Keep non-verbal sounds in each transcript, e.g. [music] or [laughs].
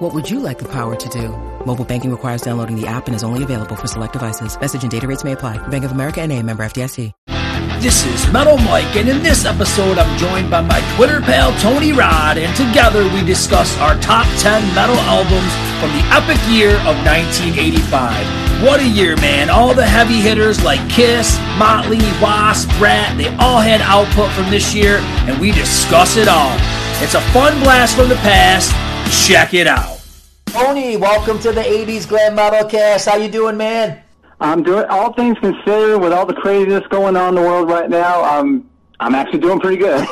What would you like the power to do? Mobile banking requires downloading the app and is only available for select devices. Message and data rates may apply. Bank of America and a member FDIC. This is Metal Mike, and in this episode, I'm joined by my Twitter pal Tony Rod, and together we discuss our top 10 metal albums from the epic year of 1985. What a year, man! All the heavy hitters like Kiss, Motley, Wasp, Ratt, they all had output from this year, and we discuss it all. It's a fun blast from the past. Check it out. Tony, welcome to the 80s Glam Metal Cast. How you doing, man? I'm doing all things considered with all the craziness going on in the world right now. I'm I'm actually doing pretty good. [laughs]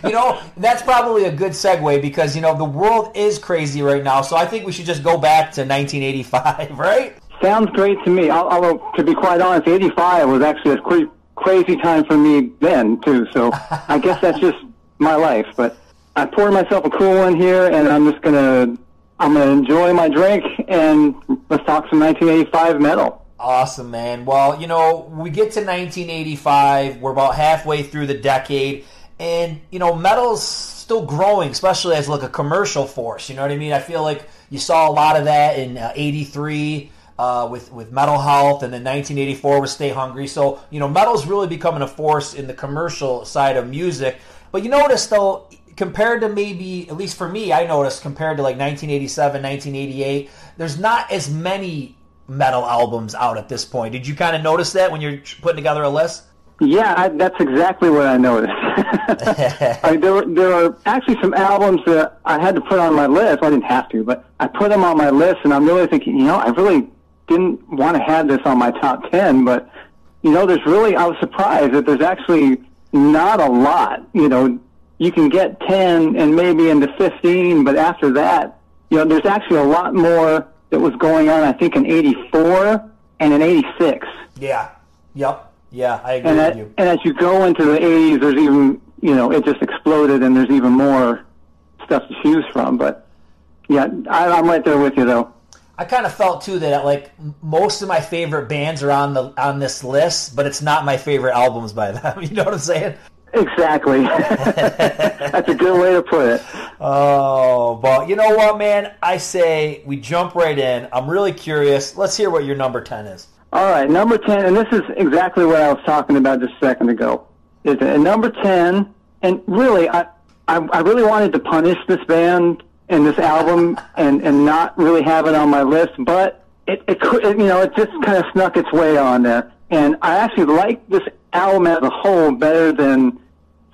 [laughs] you know, that's probably a good segue because you know the world is crazy right now. So I think we should just go back to 1985, [laughs] right? Sounds great to me. Although to be quite honest, 85 was actually a crazy time for me then too. So I guess that's just my life. But I poured myself a cool one here, and I'm just gonna I'm gonna enjoy my drink and let's talk some 1985 metal. Awesome, man. Well, you know, we get to 1985. We're about halfway through the decade, and you know, metal's still growing, especially as like a commercial force. You know what I mean? I feel like you saw a lot of that in '83. Uh, uh, with with Metal Health, and then 1984 with Stay Hungry. So you know, metal's really becoming a force in the commercial side of music. But you notice though, compared to maybe at least for me, I noticed compared to like 1987, 1988, there's not as many metal albums out at this point. Did you kind of notice that when you're putting together a list? Yeah, I, that's exactly what I noticed. [laughs] I, there, were, there are actually some albums that I had to put on my list. I didn't have to, but I put them on my list, and I'm really thinking, you know, I really didn't want to have this on my top 10, but, you know, there's really, I was surprised that there's actually not a lot. You know, you can get 10 and maybe into 15, but after that, you know, there's actually a lot more that was going on, I think, in 84 and in 86. Yeah. Yep. Yeah, I agree and with you. And as you go into the 80s, there's even, you know, it just exploded and there's even more stuff to choose from. But yeah, I, I'm right there with you, though. I kind of felt too that like most of my favorite bands are on the on this list, but it's not my favorite albums by them. [laughs] You know what I'm saying? Exactly. [laughs] That's a good way to put it. Oh, but you know what, man? I say we jump right in. I'm really curious. Let's hear what your number 10 is. All right, number 10, and this is exactly what I was talking about just a second ago. Is at number 10, and really, I, I, I really wanted to punish this band and this album [laughs] and, and not really have it on my list, but it, it, it you know, it just kind of snuck its way on there. And I actually like this album as a whole better than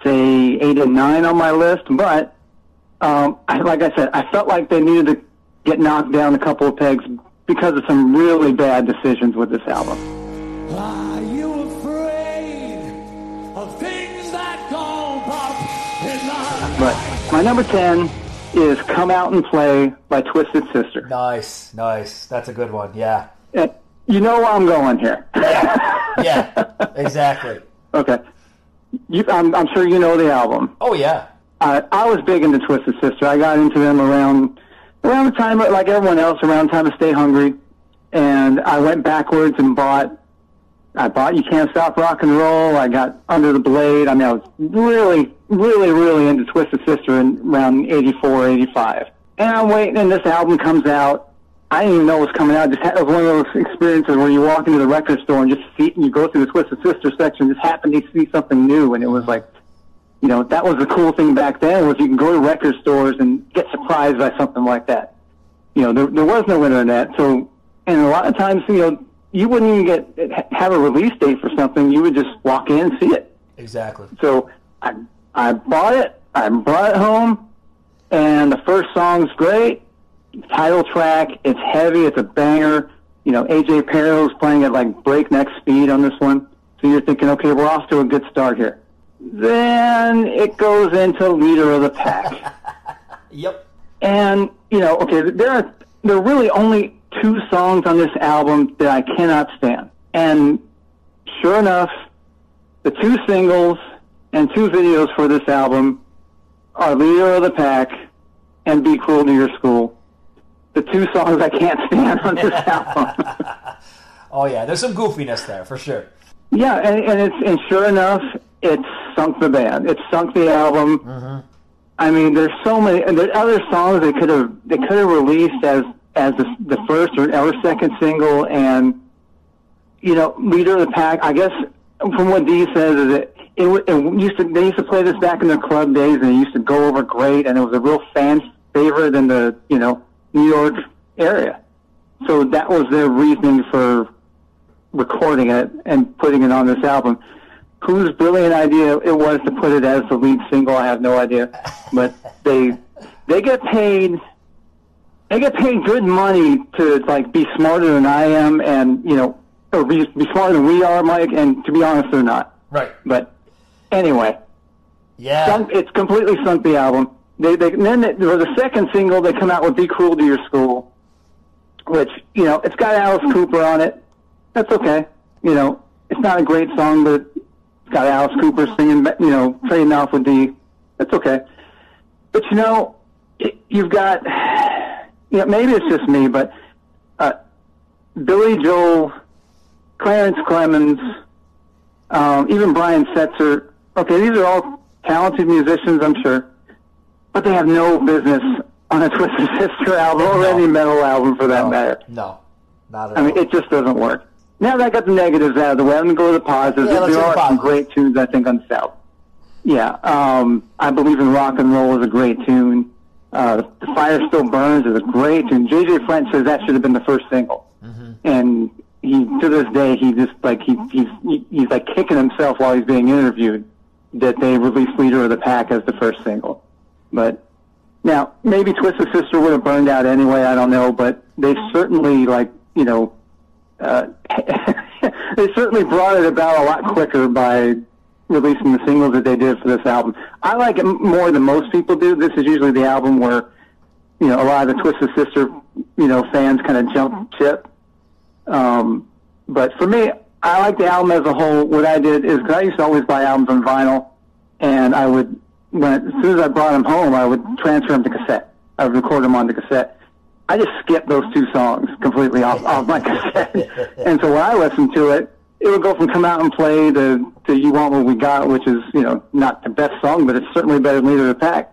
say eight and nine on my list, but um, I, like I said, I felt like they needed to get knocked down a couple of pegs because of some really bad decisions with this album. Are you afraid of things that don't pop in But my number ten is "Come Out and Play" by Twisted Sister. Nice, nice. That's a good one. Yeah. And you know where I'm going here. yeah, yeah, exactly. [laughs] Okay. You, I'm, I'm sure you know the album. Oh yeah. I, I was big into Twisted Sister. I got into them around around the time, like everyone else, around the time of Stay Hungry, and I went backwards and bought. I bought You Can't Stop Rock and Roll. I got Under the Blade. I mean, I was really, really, really into Twisted Sister in around 84, 85. And I'm waiting, and this album comes out, I didn't even know it was coming out. Just had, it was one of those experiences where you walk into the record store and just see, and you go through the Twisted Sister section, just happen to see something new, and it was like, you know, that was the cool thing back then was you can go to record stores and get surprised by something like that. You know, there, there was no internet, so and a lot of times, you know, you wouldn't even get have a release date for something. You would just walk in and see it. Exactly. So I I bought it, I brought it home, and the first song's great title track. It's heavy. It's a banger. You know, AJ Pero's playing at like breakneck speed on this one. So you're thinking, okay, we're off to a good start here. Then it goes into leader of the pack. [laughs] yep. And you know, okay, there are there are really only two songs on this album that I cannot stand. And sure enough, the two singles and two videos for this album are Leader of the Pack and Be Cruel to Your School. The two songs I can't stand on this [laughs] album. oh yeah, there's some goofiness there for sure. Yeah, and, and it's and sure enough, it sunk the band. It sunk the album. Mm-hmm. I mean, there's so many. And there's other songs they could have they could have released as as the, the first or, or second single, and you know, leader of the pack. I guess from what Dee says is that it, it used to they used to play this back in their club days, and it used to go over great, and it was a real fan favorite in the you know New York area. So that was their reasoning for recording it and putting it on this album. Whose brilliant idea it was to put it as the lead single, I have no idea. But they they get paid they get paid good money to like be smarter than I am and you know or be, be smarter than we are, Mike, and to be honest they're not. Right. But anyway. Yeah. Sunk, it's completely sunk the album. They, they then they, for the second single they come out with "Be Cruel to Your School," which you know it's got Alice Cooper on it. That's okay. You know it's not a great song, but it's got Alice Cooper singing. You know, trading off with Dee. That's okay. But you know, it, you've got. You know, maybe it's just me, but uh, Billy Joel, Clarence Clemons, um, even Brian Setzer. Okay, these are all talented musicians, I'm sure but they have no business on a [laughs] Twisted Sister album or No. any metal album for that no, matter. no, not at all. I mean, it just doesn't work. Now that I got the negatives out of the way, let me go to the positives. Yeah, there are the some great tunes, I think, on album. Yeah, um, I believe in rock and roll is a great tune. Uh, the Fire Still Burns is a great tune. JJ French says that should have been the first single, Mm-hmm. and he to this day he just like he, he's he, he's like kicking himself while he's being interviewed that they released Leader of the Pack as the first single. But now, maybe Twisted Sister would have burned out anyway. I don't know, but they certainly, like you know, uh, [laughs] they certainly brought it about a lot quicker by releasing the singles that they did for this album. I like it more than most people do. This is usually the album where you know a lot of the Twisted Sister, you know, fans kind of jump ship. Um, but for me, I like the album as a whole. What I did is because I used to always buy albums on vinyl, and I would when as soon as I brought them home, I would transfer them to cassette. I would record them the cassette. I just skipped those two songs completely off, [laughs] off my cassette, and so when I listened to it, it would go from "Come Out and Play" to to "You Want What We Got," which is you know not the best song, but it's certainly better than "Leader of the Pack."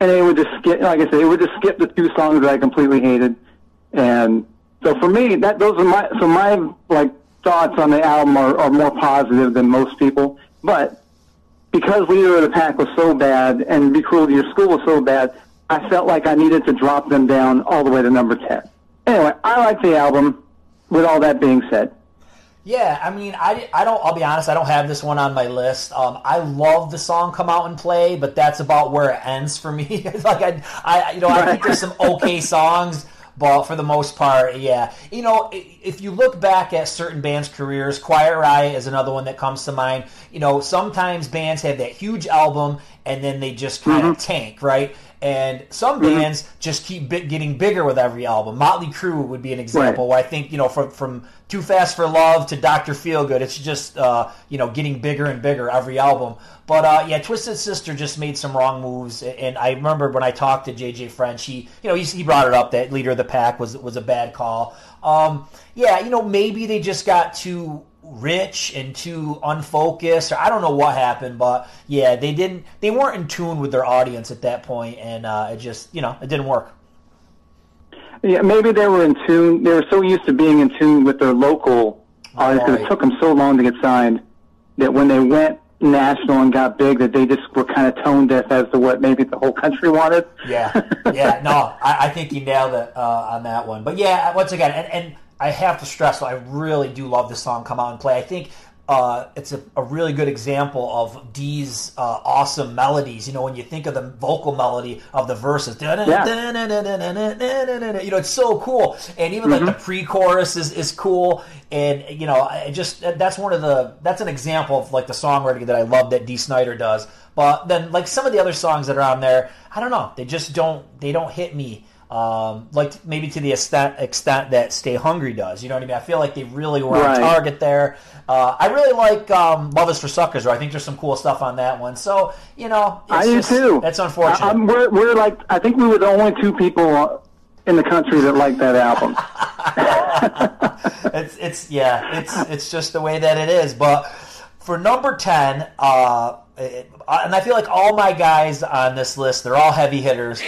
And it would just skip, like I said, it would just skip the two songs that I completely hated, and so for me, that those are my so my like thoughts on the album are, are more positive than most people, but because Leader of the Pack was so bad and Be Cruel to Your School was so bad, I felt like I needed to drop them down all the way to number 10. Anyway, I like the album. With all that being said, Yeah, I mean, I, I don't. I'll be honest. I don't have this one on my list. Um, I love the song "Come Out and Play," but that's about where it ends for me. [laughs] Like I, I, you know, I think there's some okay songs, but for the most part, yeah. You know, if you look back at certain bands' careers, Quiet Riot is another one that comes to mind. You know, sometimes bands have that huge album and then they just kind of mm-hmm. tank, right? And some bands just keep bi- getting bigger with every album. Motley Crue would be an example. Where I think you know from from Too Fast for Love to Doctor Feelgood, it's just uh, you know getting bigger and bigger every album. But uh, yeah, Twisted Sister just made some wrong moves, and I remember when I talked to JJ French, he you know he, he brought it up that Leader of the Pack was was a bad call. Um, yeah, you know maybe they just got too rich and too unfocused or I don't know what happened but yeah they didn't they weren't in tune with their audience at that point and uh, it just you know it didn't work yeah, maybe they were in tune. They were so used to being in tune with their local audience 'cause Right. it took them so long to get signed that when they went national and got big, that they just were kind of tone deaf as to what maybe the whole country wanted. Yeah, yeah, no, I, I think you nailed it uh, on that one. But yeah, once again, and, and I have to stress, I really do love this song "Come Out and Play." I think uh, it's a, a really good example of Dee's uh, awesome melodies. You know, when you think of the vocal melody of the verses, you know, it's so cool. And even like the pre-chorus is, is cool. And you know, I just that's one of the that's an example of like the songwriting that I love that Dee Snider does. But then like some of the other songs that are on there, I don't know, they just don't they don't hit me. Um, like maybe to the extent, extent that Stay Hungry does. You know what I mean? I feel like they really were Right. on target there. Uh, I really like um, Love Is for Suckers. Though. I think there's some cool stuff on that one. So you know, it's I do too. That's unfortunate. I, we're, we're like, I think we were the only two people in the country that liked that album. [laughs] [laughs] it's it's yeah, it's it's just the way that it is. But for number ten, uh, it, and I feel like all my guys on this list, they're all heavy hitters.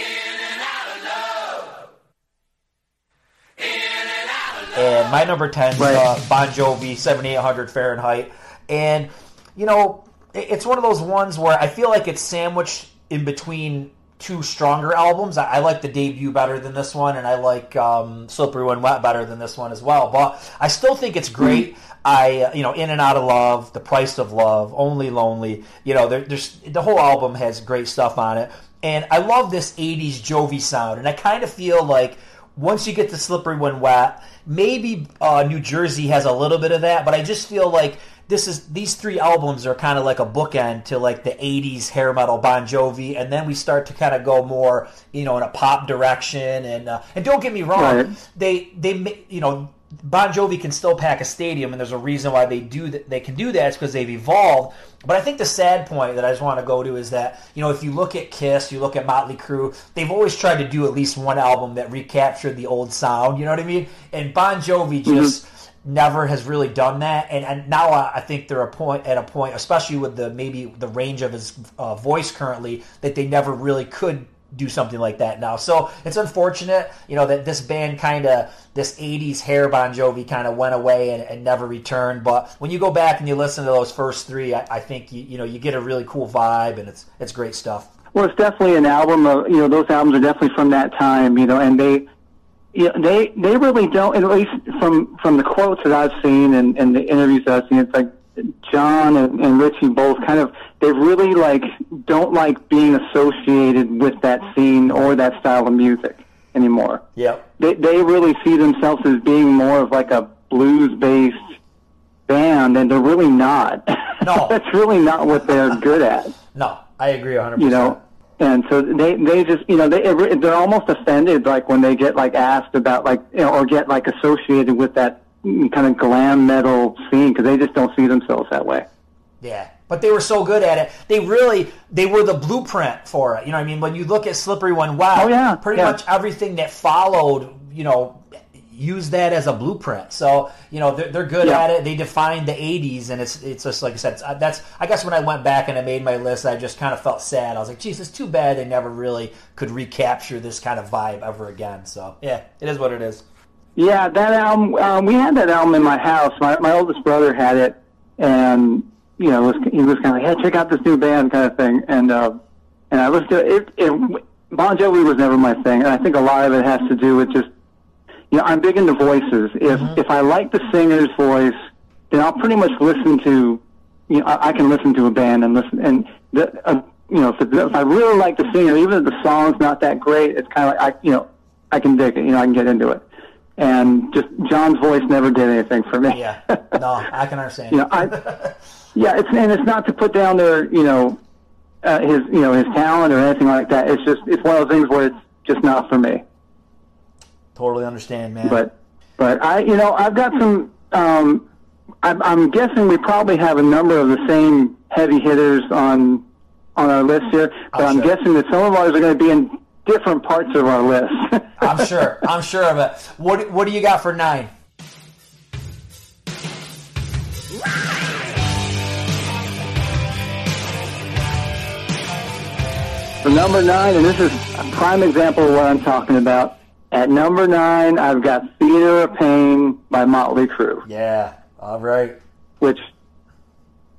And my number 10 is Right. uh, Bon Jovi, 7800 Fahrenheit. And, you know, it- it's one of those ones where I feel like it's sandwiched in between two stronger albums. I, I like the debut better than this one, and I like um, Slippery When Wet better than this one as well. But I still think it's great. I, uh, you know, In and Out of Love, The Price of Love, Only Lonely. You know, there, there's the whole album has great stuff on it, and I love this '80s Jovi sound. And I kind of feel like once you get to Slippery When Wet, maybe uh, New Jersey has a little bit of that, but I just feel like this is these three albums are kind of like a bookend to like the 80s hair metal Bon Jovi and then we start to kind of go more you know in a pop direction and uh, and don't get me wrong Right. they they you know Bon Jovi can still pack a stadium and there's a reason why they do that they can do that. It's because they've evolved. But I think the sad point that I just want to go to is that you know if you look at Kiss you look at Motley Crue they've always tried to do at least one album that recaptured the old sound you know what I mean? And Bon Jovi just never has really done that, and, and now I, I think they're a point at a point, especially with the maybe the range of his uh, voice currently, that they never really could do something like that now. So it's unfortunate, you know, that this band kind of this '80s hair Bon Jovi kind of went away and, and never returned. But when you go back and you listen to those first three, I, I think you, you know you get a really cool vibe, and it's it's great stuff. Well, it's definitely an album of, you know, those albums are definitely from that time, you know, and they, you know, they, they really don't, at least from, from the quotes that I've seen and, and the interviews that I've seen, it's like John and, and Richie both kind of, they really like, don't like being associated with that scene or that style of music anymore. Yeah, They, they really see themselves as being more of like a blues-based band, and they're really not. No. [laughs] That's really not what they're good at [laughs] No, I agree 100. you know and so they they just you know they they're almost offended like when they get like asked about like you know or get like associated with that kind of glam metal scene because they just don't see themselves that way Yeah, but they were so good at it. They really they were the blueprint for it. You know what I mean? When you look at Slippery When Wet, Oh, yeah, pretty yeah. much everything that followed, you know, use that as a blueprint. So you know they're, they're good Yeah. at it. They defined the '80s, and it's it's just like I said. Uh, that's I guess when I went back and I made my list, I just kind of felt sad. I was like, geez, it's too bad they never really could recapture this kind of vibe ever again. So yeah, it is what it is. Yeah that album um, we had that album in my house my my oldest brother had it and you know was, he was kind of like hey check out this new band kind of thing and uh and I listened to it, it Bon Jovi was never my thing and I think a lot of it has to do with just you know, I'm big into voices. If if I like the singer's voice, then I'll pretty much listen to, you know, I, I can listen to a band and listen. And the, uh, you know, if, it, if I really like the singer, even if the song's not that great, it's kind of like I, you know, I can dig it. You know, I can get into it. And just John's voice never did anything for me. Yeah, [laughs] no, I can understand. you know, I, yeah, it's and it's not to put down their, you know, uh, his, you know, his talent or anything like that. It's just it's one of those things where it's just not for me. totally understand, man. But but I you know I've got some. Um, I'm, I'm guessing we probably have a number of the same heavy hitters on on our list here, but I'm I'm sure. guessing that some of ours are going to be in different parts of our list. [laughs] I'm sure. I'm sure of it. What What do you got for nine? For number nine, and this is a prime example of what I'm talking about. At number nine, I've got Theater of Pain by Motley Crue, Yeah. All right. which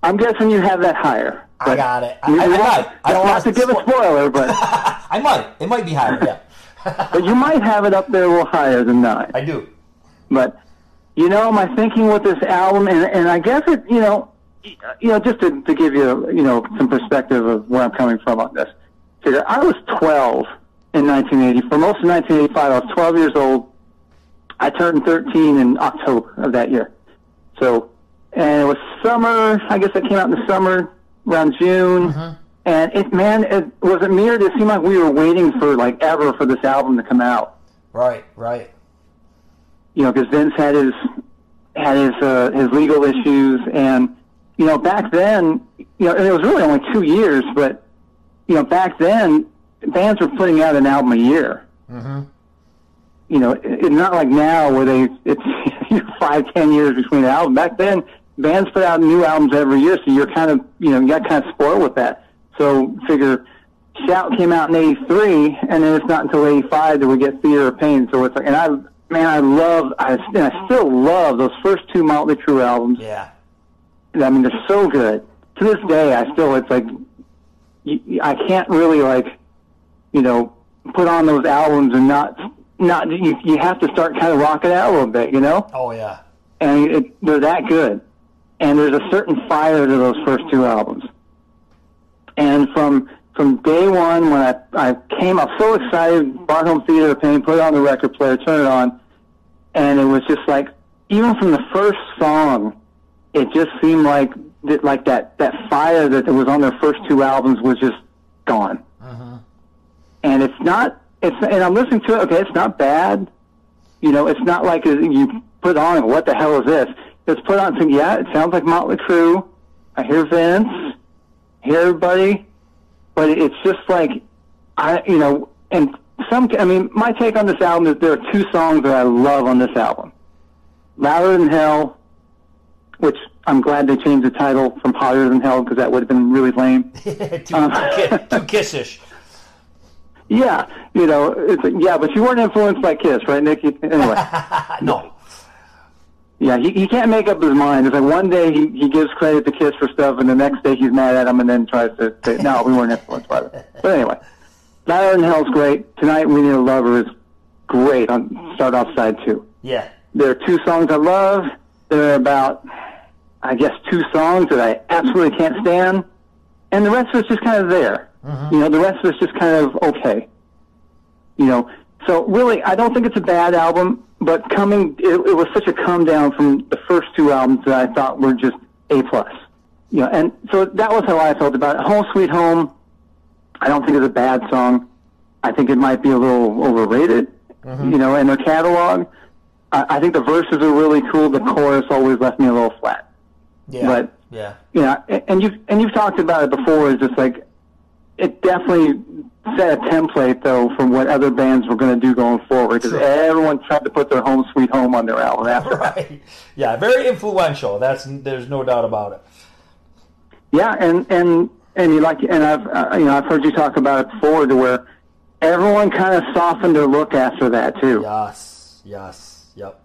I'm guessing you have that higher. I got it. I, I, I might. I don't want to give a spoiler, but [laughs] I might. It might be higher. Yeah. [laughs] but you might have it up there a little higher than nine. I do. But you know, my thinking with this album, and and I guess it, you know, you know, just to, to give you, you know, some perspective of where I'm coming from on this. Figure, I was 12 in 1980. For most of 1985, I was 12 years old. I turned 13 in October of that year. So, and it was summer. I guess it came out in the summer around June. And it, man, it was it did it seem like we were waiting for like ever for this album to come out? Right, right. You know, because Vince had his had his uh, his legal issues, and you know, back then, you know, and it was really only two years, but you know, back then, bands were putting out an album a year. Mm-hmm. You know, it- it's not like now where they it's [laughs] five, ten years between albums. Back then, bands put out new albums every year, so you're kind of you know you got kind of spoiled with that. So figure, Shout came out in '83, and then it's not until '85 that we get Theater of Pain. So it's like, and I man, I love, I, and I still love those first two Motley Crue albums. Yeah. I mean, they're so good. To this day, I still, it's like, I can't really like, you know, put on those albums and not, not, you, you have to start kind of rocking out a little bit, you know? Oh yeah. And it, they're that good. And there's a certain fire to those first two albums. And from, from day one, when I, I came, I was so excited, brought home Theater Pain, put it on the record player, turn it on, and it was just like, even from the first song, it just seemed like that, like that that fire that was on their first two albums was just gone. Uh-huh. And it's not. It's and I'm listening to it. Okay, it's not bad. You know, it's not like you put on. What the hell is this? It's put on. Saying, yeah, it sounds like Motley Crue. I hear Vince. I hear everybody. But it's just like I, you know, and some. I mean, my take on this album is there are two songs that I love on this album. Louder Than Hell which I'm glad they changed the title from Hotter Than Hell because that would have been really lame. [laughs] too, um, ki- [laughs] too kissish. Yeah, you know, it's yeah, but you weren't influenced by Kiss, right, Nikki? Anyway, [laughs] No. Yeah, he, he can't make up his mind. It's like one day he, he gives credit to Kiss for stuff, and the next day he's mad at him, and then tries to say, no, we weren't influenced by it. But anyway, Louder Than Hell's great. Tonight We Need a Lover is great on Start Off Side 2. Yeah. There are two songs I love. There are about, I guess, two songs that I absolutely can't stand, and the rest of it's just kind of there. Mm-hmm. You know, the rest of it's just kind of okay. You know, so really, I don't think it's a bad album, but coming, it, it was such a come down from the first two albums that I thought were just A plus. You know, and so that was how I felt about it. Home Sweet Home, I don't think it's a bad song. I think it might be a little overrated. Mm-hmm. You know, in their catalog. I, I think the verses are really cool. The chorus always left me a little flat. Yeah. But- yeah. You know, and you've and you've talked about it before. It's just like it definitely set a template though for what other bands were going to do going forward because everyone tried to put their home sweet home on their album after. that. [laughs] Right. Yeah. Very influential. That's there's no doubt about it. Yeah, and and and you like and I've uh, you know I've heard you talk about it before to where everyone kind of softened their look after that too. Yes. Yes. Yep.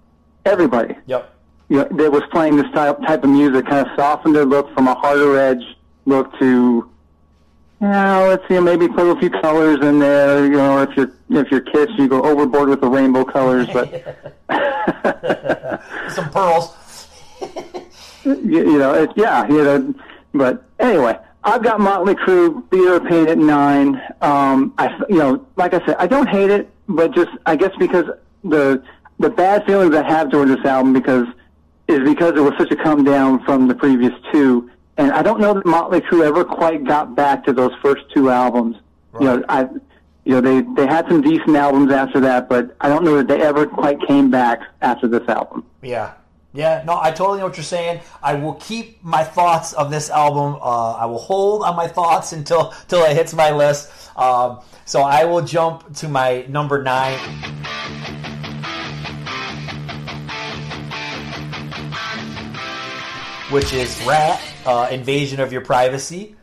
Everybody. Yep. you know, that was playing this type type of music kind of softened their look from a harder edge look to, know, let's see, maybe put a few colors in there. You know, if you're if you're Kiss, you go overboard with the rainbow colors, but [laughs] Some pearls. [laughs] you, you know, it, yeah, you know. But anyway, I've got Motley Crue, Theater of Pain at nine. Um, I, you know, like I said, I don't hate it, but just I guess because the the bad feelings I have towards this album because is because it was such a come down from the previous two, and I don't know that Motley Crue ever quite got back to those first two albums. You know, I. You know, they, they had some decent albums after that, but I don't know that they ever quite came back after this album. Yeah. Yeah, no, I totally know what you're saying. I will keep my thoughts of this album. Uh, I will hold on my thoughts until until it hits my list. Um, so I will jump to my number nine. Which is Ratt, uh, Invasion of Your Privacy.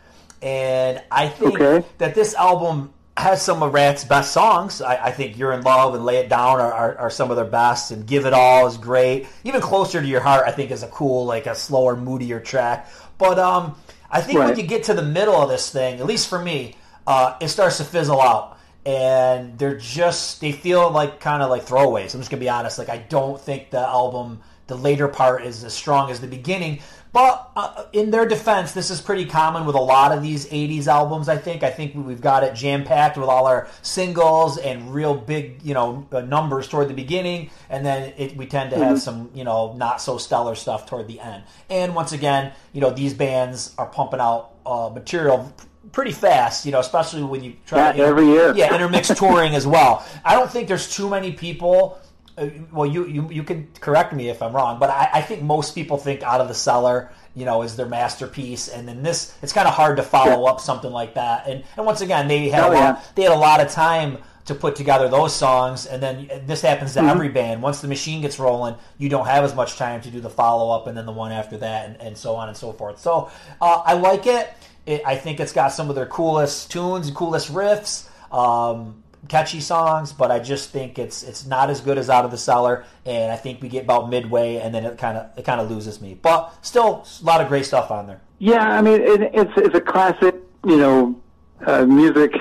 And I think Okay. that this album has some of Ratt's best songs. I, I think You're in Love and Lay It Down are, are, are some of their best, and Give It All is great. Even Closer to Your Heart, I think, is a cool, like a slower, moodier track. But um, I think when you get to the middle of this thing, at least for me, uh, it starts to fizzle out. And they're just, they feel like kind of like throwaways. I'm just going to be honest. Like, I don't think the album, the later part, is as strong as the beginning. But uh, in their defense, this is pretty common with a lot of these 80s albums, I think. I think we've got it jam packed with all our singles and real big, you know, uh, numbers toward the beginning. And then it, we tend to have some, you know, not so stellar stuff toward the end. And once again, you know, these bands are pumping out uh, material pretty fast, you know, especially when you try Yeah, to, every year. Yeah, intermix touring as well. I don't think there's too many people. Uh, well, you, you you can correct me if I'm wrong, but I, I think most people think Out of the Cellar, you know, is their masterpiece, and then this it's kind of hard to follow up something like that. And and once again, they had Oh, a yeah. lot, they had a lot of time to put together those songs, and then this happens to Mm-hmm. every band. Once the machine gets rolling, you don't have as much time to do the follow up, and then the one after that, and, and so on and so forth. So uh, I like it. it. I think it's got some of their coolest tunes and coolest riffs. Um, catchy songs, but I just think it's it's not as good as Out of the Cellar, and I think we get about midway, and then it kind of it kind of loses me. But still, a lot of great stuff on there. Yeah, I mean, it, it's it's a classic, you know, uh, music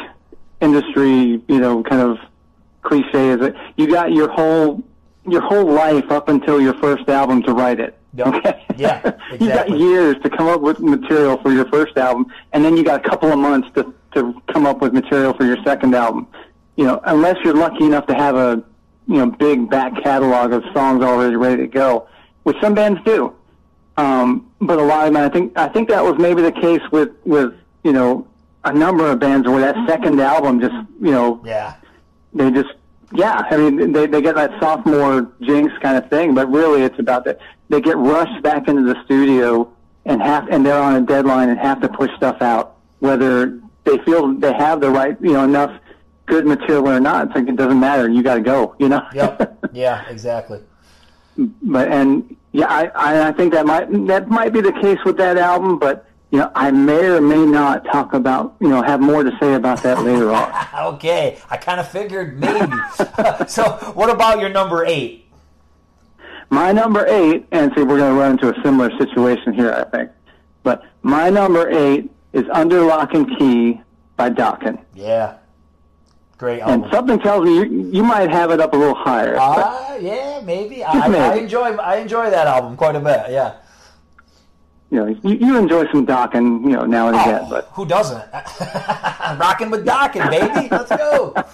industry, you know, kind of cliche. Is it? You got your whole your whole life up until your first album to write it. Yep. Okay. Yeah, [laughs] you got years to come up with material for your first album, and then you got a couple of months to to come up with material for your second album. You know, unless you're lucky enough to have a you know big back catalog of songs already ready to go, which some bands do. Um, but a lot of them, I think, I think that was maybe the case with, with, you know, a number of bands where that second album just, you know, Yeah, they just, yeah, I mean, they, they get that sophomore jinx kind of thing, but really it's about that they get rushed back into the studio and have, and they're on a deadline and have to push stuff out, whether they feel they have the right, you know, enough good material or not. It's like, it doesn't matter. You got to go, you know? yep, [laughs] yeah, exactly. but and yeah, I, I think that might that might be the case with that album, but you know, I may or may not talk about you know have more to say about that later on. [laughs] Okay, I kind of figured maybe. [laughs] so, what about your number eight? My number eight, and see, we're going to run into a similar situation here, I think. But my number eight is Under Lock and Key by Dokken. Yeah, great And something tells me you, you might have it up a little higher. Ah, yeah, maybe. [laughs] I, maybe. I enjoy I enjoy that album quite a bit. Yeah. you know, you, you enjoy some Dokken, you know, now and again, Oh, but who doesn't? [laughs] Rocking with Dokken, baby. Let's go. [laughs]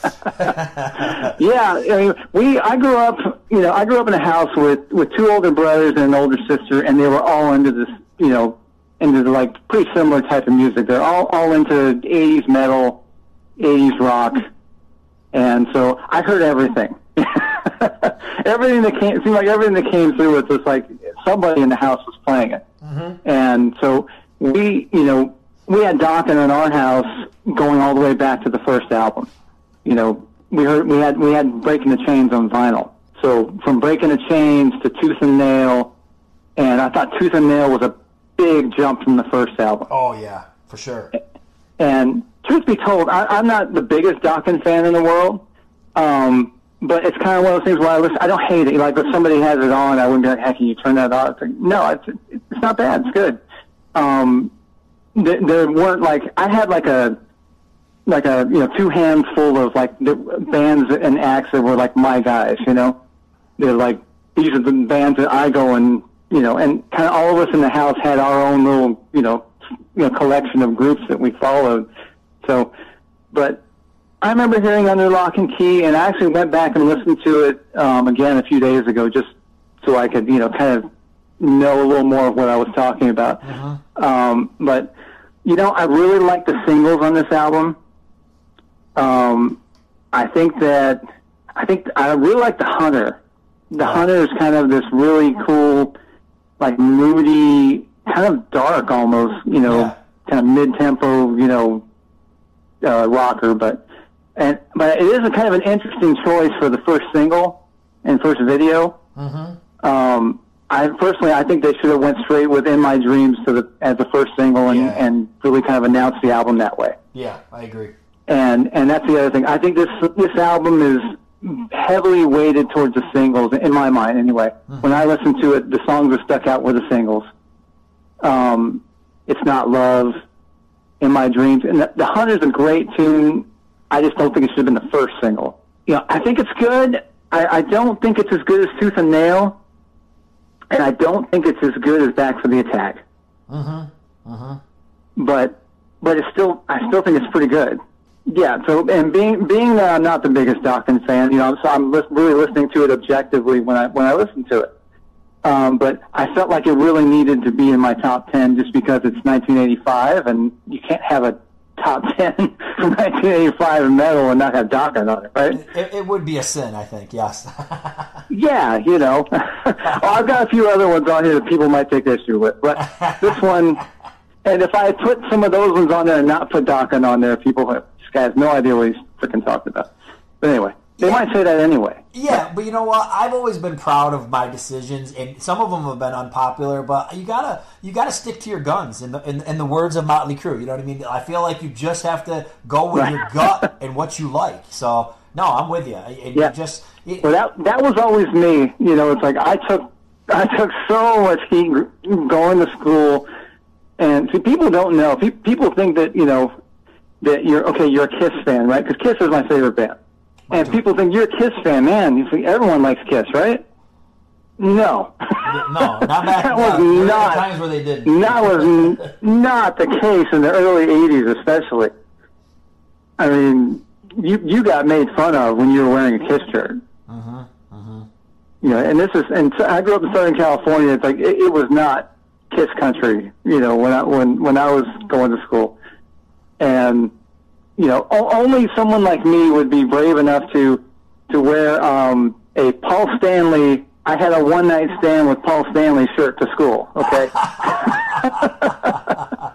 Yeah, I mean, we. I grew up, you know, I grew up in a house with with two older brothers and an older sister, and they were all into this, you know, into the, like pretty similar type of music. They're all all into '80s metal, '80s rock, and so I heard everything. [laughs] everything that came it seemed like everything that came through was just like somebody in the house was playing it, mm-hmm. and so we, you know, we had Dokken in our house going all the way back to the first album you know, we heard we had we had Breaking the Chains on vinyl. So from Breaking the Chains to Tooth and Nail, and I thought Tooth and Nail was a big jump from the first album. Oh yeah, for sure. And truth be told, I, I'm not the biggest Dokken fan in the world, um, but it's kind of one of those things where I listen. I don't hate it. Like if somebody has it on, I wouldn't be like, "Heck, can you turn that off?" It's like, no, it's it's not bad. It's good. Um, there, there weren't like I had like a like a you know two hands full of like the bands and acts that were like my guys. You know, they're like these are the bands that I go and you know, and kind of all of us in the house had our own little you know you know collection of groups that we followed. So, but I remember hearing Under Lock and Key, and I actually went back and listened to it um, again a few days ago, just so I could you know kind of know a little more of what I was talking about. Um, but you know, I really like the singles on this album. Um, I think that I think I really like the Hunter. The Hunter is kind of this really cool, like moody, kind of dark almost, you know, Yeah. kind of mid-tempo, you know, uh, rocker. But and but it is a kind of an interesting choice for the first single and first video. Mm-hmm. Um, I personally, I think they should have went straight with "In My Dreams" to the as the first single and, Yeah. and really kind of announced the album that way Yeah, I agree. and and that's the other thing. I think this this album is heavily weighted towards the singles in my mind. Anyway, when I listen to it, the songs that stuck out were the singles. Um, it's not love, in my dreams, and the, the Hunter's a great tune. I just don't think it should have been the first single. You know, I think it's good. I, I don't think it's as good as Tooth and Nail, and I don't think it's as good as Back for the Attack. Uh huh. Uh huh. But but it's still I still think it's pretty good. Yeah. So and being being that I'm not the biggest Dokken fan, you know, so I'm lis- really listening to it objectively when I when I listen to it. Um, but I felt like it really needed to be in my top ten just because it's 1985 and you can't have a top [laughs] ten from 1985 metal and not have Dokken on it, right? It, it would be a sin, I think. Yes. [laughs] Yeah, you know. well, [laughs] I've got a few other ones on here that people might take issue with, but this one, and if I put some of those ones on there and not put Dokken on there, people have, this guy has no idea what he's freaking talking about. But anyway, they might say that anyway. Yeah, but you know what? I've always been proud of my decisions, and some of them have been unpopular. But you gotta you gotta stick to your guns. In the in, in the words of Motley Crue, you know what I mean. I feel like you just have to go with your gut [laughs] and what you like. So no, I'm with you. And Yeah. you just it- Well, that that was always me. You know, it's like I took I took so much heat going to school, and see, people don't know. People think that you know that you're okay. You're a Kiss fan, right? Because Kiss is my favorite band, and people think you're a Kiss fan, man. You think everyone likes Kiss, right? No, no, not [laughs] back. that no, was there were not times where they didn't. That was not the case in the early '80s, especially. I mean, you you got made fun of when you were wearing a Kiss shirt. Uh huh. Uh huh. You know, and this is, and so I grew up in Southern California. It's like it, it was not Kiss country. You know, when I when when I was going to school, and you know, o- only someone like me would be brave enough to to wear um, a Paul Stanley. I had a one night stand with Paul Stanley shirt to school. Okay. [laughs]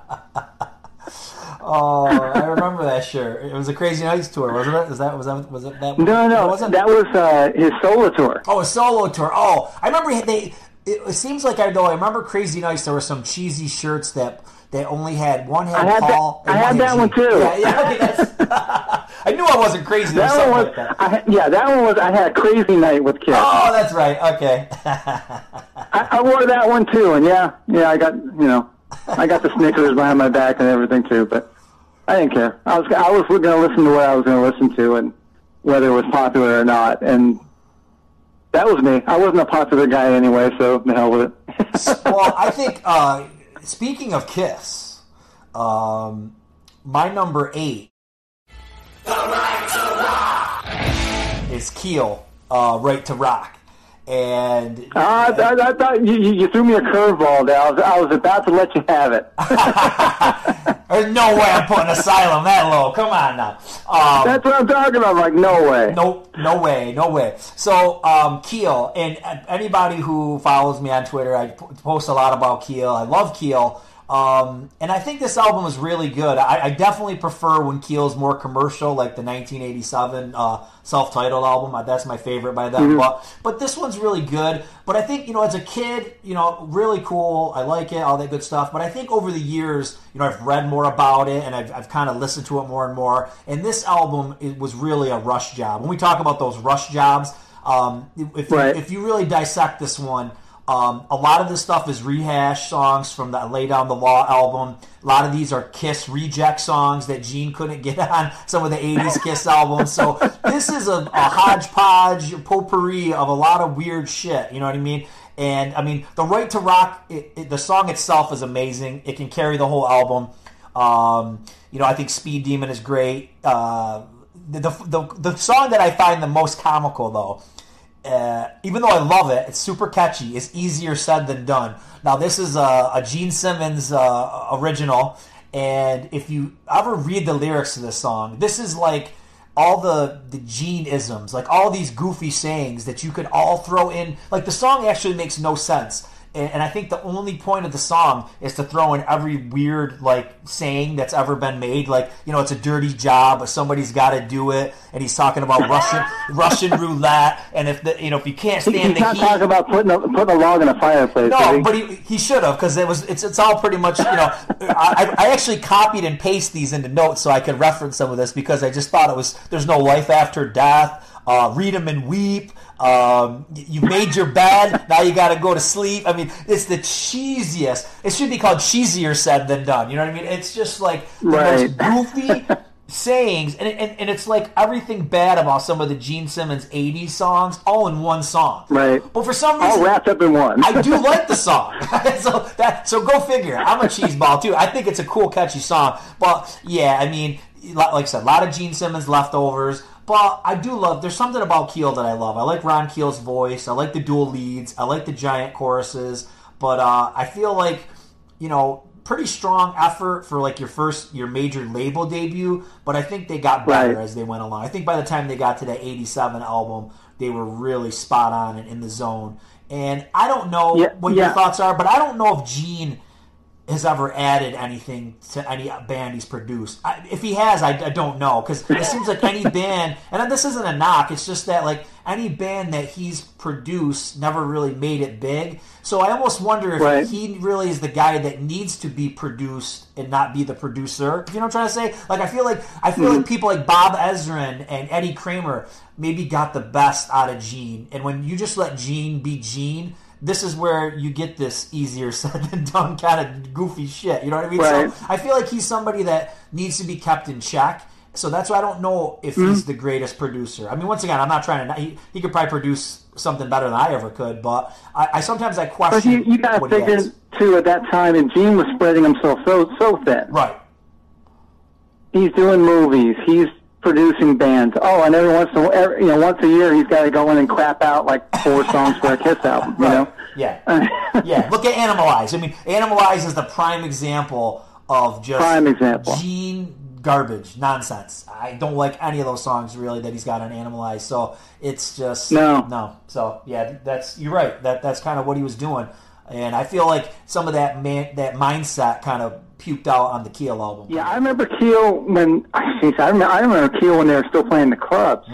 Oh, I remember that shirt. It was a Crazy Nights tour, wasn't it? Is that was that was it that? No, no, wasn't that was uh, his solo tour. Oh, a solo tour. Oh, I remember they. It, it seems like I know. I remember Crazy Nights. There were some cheesy shirts that that only had one had, I had that- Paul. and I had that one too. Yeah, yeah. Okay, that's, [laughs] I knew I wasn't crazy. Was That something one like was, that. I, had- yeah, that one was. I had a crazy night with Kiss. Oh, that's right. Okay. [laughs] I, I wore that one too, and yeah, yeah, I got you know, I got the Snickers behind my back and everything too, but I didn't care. I was I was going to listen to what I was going to listen to, and whether it was popular or not, and that was me. I wasn't a popular guy anyway, so the hell with it. [laughs] well, I think uh, speaking of Kiss, um, my number eight is Keel, uh, Right to Rock, and Uh, I, I, I thought you, you, threw me a curveball there. I was, I was about to let you have it. [laughs] there's no way I'm putting Asylum that low. Come on now. Um, That's what I'm talking about. I'm like, no way. Nope, no way, no way. So, um, Keel, and anybody who follows me on Twitter, I post a lot about Keel. I love Keel. Um, and I think this album is really good. I, I definitely prefer when Keel's more commercial, like the 1987 uh, self-titled album. Uh, That's my favorite by them. But but this one's really good. But I think you know, as a kid, you know, really cool. I like it, all that good stuff. But I think over the years, you know, I've read more about it and I've, I've kind of listened to it more and more. And this album it was really a rush job. When we talk about those rush jobs, um, if Right. if you really dissect this one. Um, a lot of this stuff is rehash songs from the Lay Down the Law album. A lot of these are Kiss reject songs that Gene couldn't get on some of the 80s Kiss albums. So this is a, a hodgepodge potpourri of a lot of weird shit. You know what I mean? And I mean, The Right to Rock, it, it, the song itself is amazing. It can carry the whole album. Um, you know, I think Speed Demon is great. Uh, the, the, the, the song that I find the most comical, though, uh, even though I love it, it's super catchy. It's easier said than done. Now, this is a, a Gene Simmons uh, original, and if you ever read the lyrics to this song, this is like all the the Gene isms, like all these goofy sayings that you could all throw in. Like the song actually makes no sense. And, and I think the only point of the song is to throw in every weird like saying that's ever been made. Like you know, it's a dirty job, but somebody's got to do it. And he's talking about Russian [laughs] Russian roulette. And if the you know if you can't stand, He- stand He's the not heat, talking about putting a, putting a log in a fireplace. no, he? but he, he should have because it was it's it's all pretty much you know I, I actually copied and pasted these into notes so I could reference some of this because I just thought it was there's no life after death. Uh, read them and weep. Um, you made your bed. Now you got to go to sleep. I mean, it's the cheesiest. It should be called cheesier said than done. You know what I mean? It's just like the Right. most [laughs] goofy sayings, and, and and it's like everything bad about some of the Gene Simmons '80s songs all in one song. Right. But for some reason, all wrapped up in one. I do like the [laughs] song. [laughs] so that so go figure. I'm a cheeseball too. I think it's a cool, catchy song. But yeah, I mean, like I said, a lot of Gene Simmons leftovers. But I do love. There's something about Keel that I love. I like Ron Keel's voice. I like the dual leads. I like the giant choruses. But uh, I feel like you know pretty strong effort for like your first your major label debut, but I think they got better Right. as they went along. I think by the time they got to that '87 album, they were really spot on and in the zone. And I don't know Yeah, what your thoughts are, but I don't know if Gene has ever added anything to any band he's produced. I, if he has, I, I don't know because it seems like any [laughs] band, and this isn't a knock. It's just that like any band that he's produced never really made it big. So I almost wonder if Right. he really is the guy that needs to be produced and not be the producer. You know what I'm trying to say? Like I feel like I feel like mm-hmm. people like Bob Ezrin and Eddie Kramer maybe got the best out of Gene, and when you just let Gene be Gene this is where you get this easier [laughs] said than done kind of goofy shit. You know what I mean? Right. So I feel like he's somebody that needs to be kept in check. So that's why I don't know if Mm-hmm. he's the greatest producer. I mean, once again, I'm not trying to. He, he could probably produce something better than I ever could, but I, I sometimes I question. But you, you got to figure too at that time, and Gene was spreading himself so so thin. Right. He's doing movies. He's producing bands. Oh, and every once in a every, you know once a year he's got to go in and crap out like four songs for a Kiss album. You know. Yeah. [laughs] yeah. Look at Animalize. I mean, Animalize is the prime example of just Prime example. Gene garbage, nonsense. I don't like any of those songs really that he's got on Animalize. So it's just No. no. So yeah, that's you're right. That that's kind of what he was doing, and I feel like some of that man that mindset kind of puked out on the Keel album. Yeah, I remember Keel when geez, I remember, I remember Keel when they were still playing the clubs.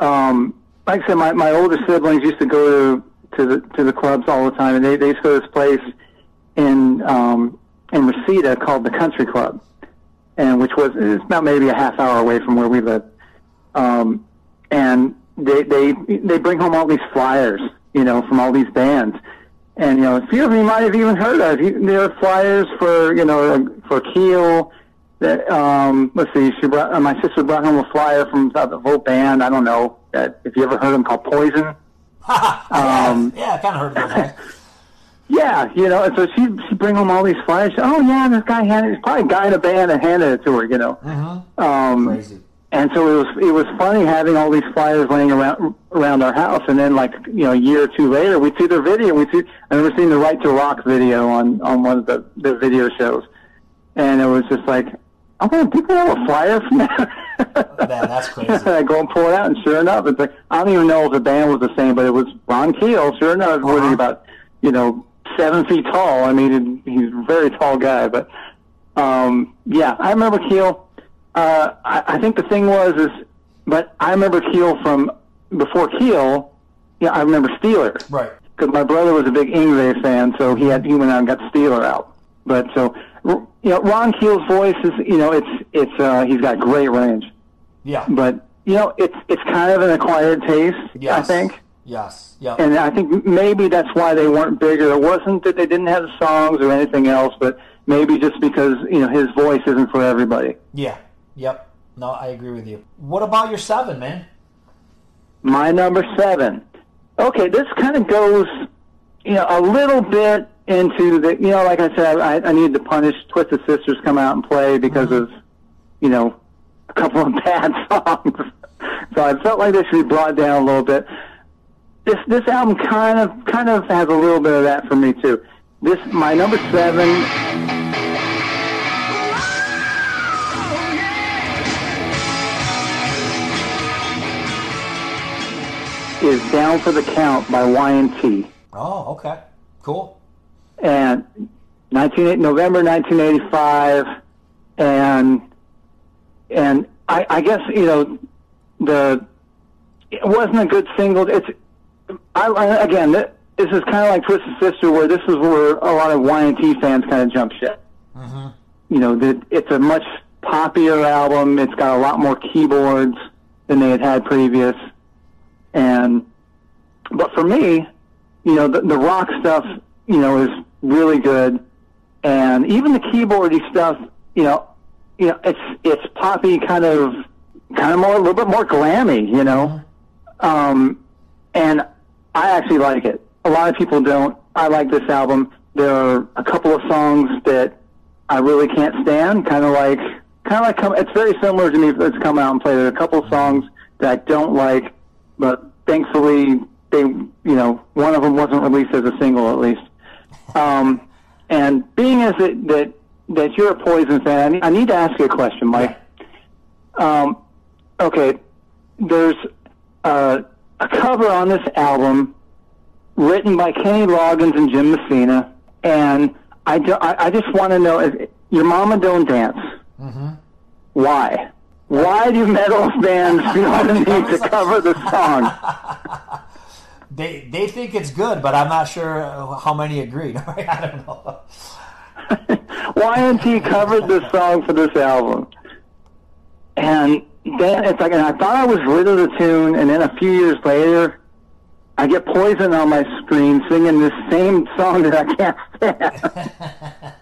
Um, like I said, my, my older siblings used to go to to the to the clubs all the time, and they they used to go to this place in um, in Reseda called the Country Club, and which was it's about maybe a half hour away from where we live. Um, and they they they bring home all these flyers, you know, from all these bands. And you know, a few of you might have even heard of. You- There are flyers for you know for Keel. That um, let's see, she brought uh, my sister brought home a flyer from uh, the Vote band. I don't know uh, if you ever heard them called Poison. [laughs] Um, yeah, I kind of heard of guys. [laughs] Yeah, you know, and so she she bring home all these flyers. Oh yeah, this guy handed it's probably a guy in a band that handed it to her. You know, Uh-huh. um, Crazy. And so it was it was funny having all these flyers laying around around our house, and then like you know a year or two later, we'd see their video. We see I remember seeing the Right to Rock video on on one of the the video shows, and it was just like, oh, man, people have a flyer from that. [laughs] Man, that's crazy. [laughs] I go and pull it out, and sure enough, it's like I don't even know if the band was the same, but it was Ron Keel. Sure enough, was Uh-huh. he about you know seven feet tall? I mean, he's a very tall guy, but um, yeah, I remember Keel. Uh, I, I think the thing was is, but I remember Keel from before Keel. Yeah, I remember Steeler Right. because my brother was a big Yngwie fan, so he had he went out and got Steeler out. But so you know, Ron Keel's voice is you know it's it's uh, he's got great range, Yeah. but you know it's it's kind of an acquired taste, I think. Yes. Yeah. And I think maybe that's why they weren't bigger. It wasn't that they didn't have songs or anything else, but maybe just because you know his voice isn't for everybody. Yeah. Yep. No, I agree with you. What about your seven, man? My number seven. Okay, this kind of goes, you know, a little bit into the, you know, like I said, I, I needed to punish Twisted Sisters come out and play because mm-hmm. of, you know, a couple of [laughs] bad songs. so I felt like they should be brought down a little bit. This this album kind of kind of has a little bit of that for me too. This my number seven is Down for the Count by Y&T. Oh, okay. Cool. and 19, November 1985, and and I, I guess you know the it wasn't a good single. It's I, I again th- this is kind of like Twisted Sister, where this is where a lot of Y&T fans kind of jump ship. Mm-hmm. You know, that it's a much poppier album. It's got a lot more keyboards than they had had previous, and but for me, you know, the, the rock stuff, you know, is really good, and even the keyboardy stuff, you know, you know, it's it's poppy, kind of, kind of more, a little bit more glammy, you know, um, and I actually like it. A lot of people don't. I like this album. There are a couple of songs that I really can't stand, kind of like, kind of like, come, it's very similar to me. Let's come out and play. There are a couple of songs that I don't like, but thankfully they, you know, one of them wasn't released as a single at least. Um, and being as it, that that you're a Poison fan. I need, I need to ask you a question, Mike. Um, okay, there's uh, a cover on this album written by Kenny Loggins and Jim Messina, and I, do, I, I just want to know: if, Your Mama Don't Dance. Why? Why do metal [laughs] bands feel the need to cover the song? [laughs] They they think it's good, but I'm not sure how many agreed. [laughs] I don't know. Why didn't Y&T covered this song for this album. And then it's like, and I thought I was rid of the tune, and then a few years later, I get Poison on my screen singing this same song that I can't stand.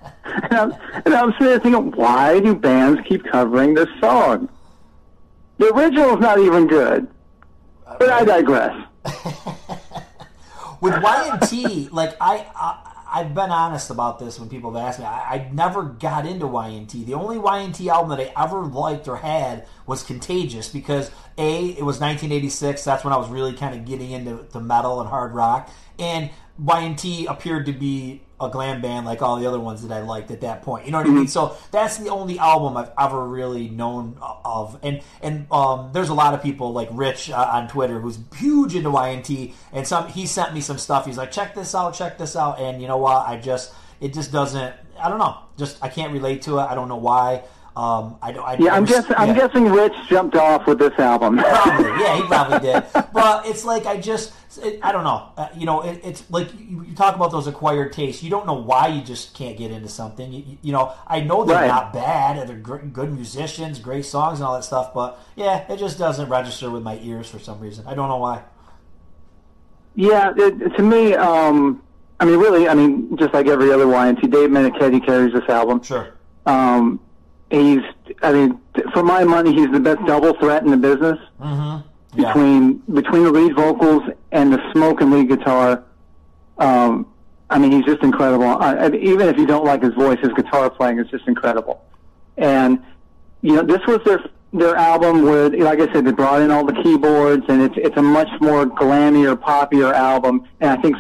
and, I'm, and I'm sitting there thinking, why do bands keep covering this song? The original's not even good. But I digress. [laughs] with Y&T, like I, I I've been honest about this when people have asked me. I, I never got into Y&T. The only Y&T album that I ever liked or had was Contagious because a it was 1986. That's when I was really kind of getting into the metal and hard rock, and Y&T appeared to be a glam band like all the other ones that I liked at that point. You know what I mean? So that's the only album I've ever really known of. And and um, there's a lot of people like Rich uh, on Twitter who's huge into Y&T, and some he sent me some stuff. He's like, check this out, check this out, and you know what? I just it just doesn't. I don't know. Just I can't relate to it. I don't know why. Um, I, I, Yeah, I'm guessing. I'm guessing Rich jumped off with this album. Probably, yeah, he [laughs] probably did. But it's like I just, it, I don't know. Uh, you know, it, it's like you, you talk about those acquired tastes. You don't know why you just can't get into something. You, you- you know, I know they're Right. not bad. They're gr- good musicians, great songs, and all that stuff. But yeah, it just doesn't register with my ears for some reason. I don't know why. Yeah, it, to me, um, I mean, really, I mean, just like every other Y&T, Dave Meniketti carries this album. Sure. Um, he's, I mean, for my money, he's the best double threat in the business Yeah. between between the lead vocals and the smoke and lead guitar. Um, I mean, he's just incredible. I, I, even if you don't like his voice, his guitar playing is just incredible. And you know, this was their their album where, like I said, they brought in all the keyboards, and it's it's a much more glammier, poppier album. And I think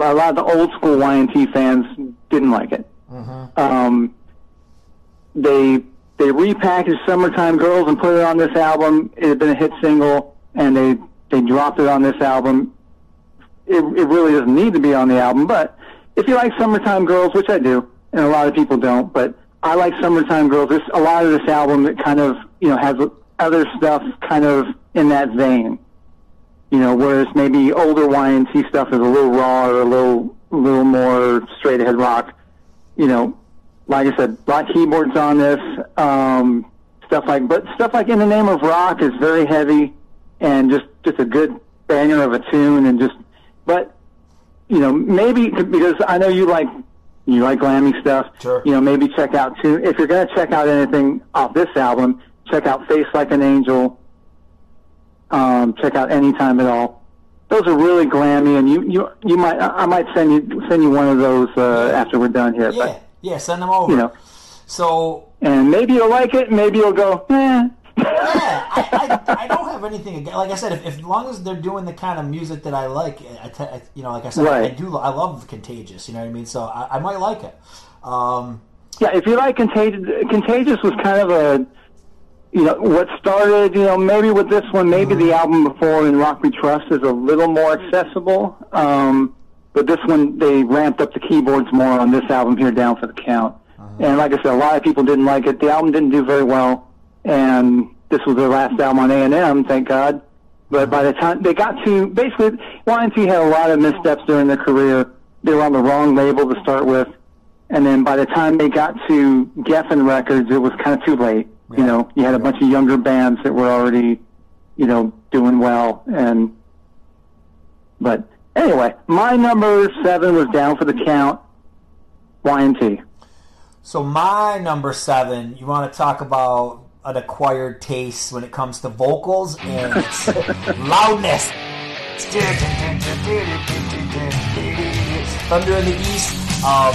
a lot of the old school Y&T fans didn't like it. Um, they they repackaged "Summertime Girls" and put it on this album. It had been a hit single, and they they dropped it on this album. It, it really doesn't need to be on the album, but if you like "Summertime Girls," which I do, and a lot of people don't, but I like "Summertime Girls." There's a lot of this album that kind of you know has other stuff kind of in that vein. You know, whereas maybe older Y&T stuff is a little raw or a little a little more straight ahead rock. You know, like I said, black keyboards on this, um, stuff like, but stuff like "In the Name of Rock" is very heavy and just just a good banger of a tune, and just, but you know, maybe because I know you like you like glammy stuff. Sure. You know, maybe check out too. If you're gonna check out anything off this album, check out "Face Like an Angel." Um, check out "Anytime at All." Those are really glammy, and you you you might I I might send you send you one of those uh, after we're done here. Yeah, But yeah. Send them over. you know, So and maybe you'll like it, maybe you'll go, eh. yeah, I, [laughs] I, I don't have anything against. Like I said, if, if as long as they're doing the kind of music that I like, I te- I- you know, like I said, I Right. do. I love Contagious. You know what I mean? So I, I might like it. Um, Yeah, if you like Contagious, Contagious was kind of a, you know, what started, you know, maybe with this one, maybe the album before in Rock We Trust is a little more accessible. Um, but this one, they ramped up the keyboards more on this album here, Down for the Count. Uh-huh. And like I said, a lot of people didn't like it. The album didn't do very well. And this was their last album on A&M, thank God. But by the uh-huh. time they got to, basically, Y&T had a lot of missteps during their career. They were on the wrong label to start with. And then by the time they got to Geffen Records, it was kind of too late. You know, you had a bunch of younger bands that were already, you know, doing well. And, but anyway, my number seven was down for the count. Y&T. So my number seven, you want to talk about an acquired taste when it comes to vocals and [laughs] loudness. Thunder in the East. Um,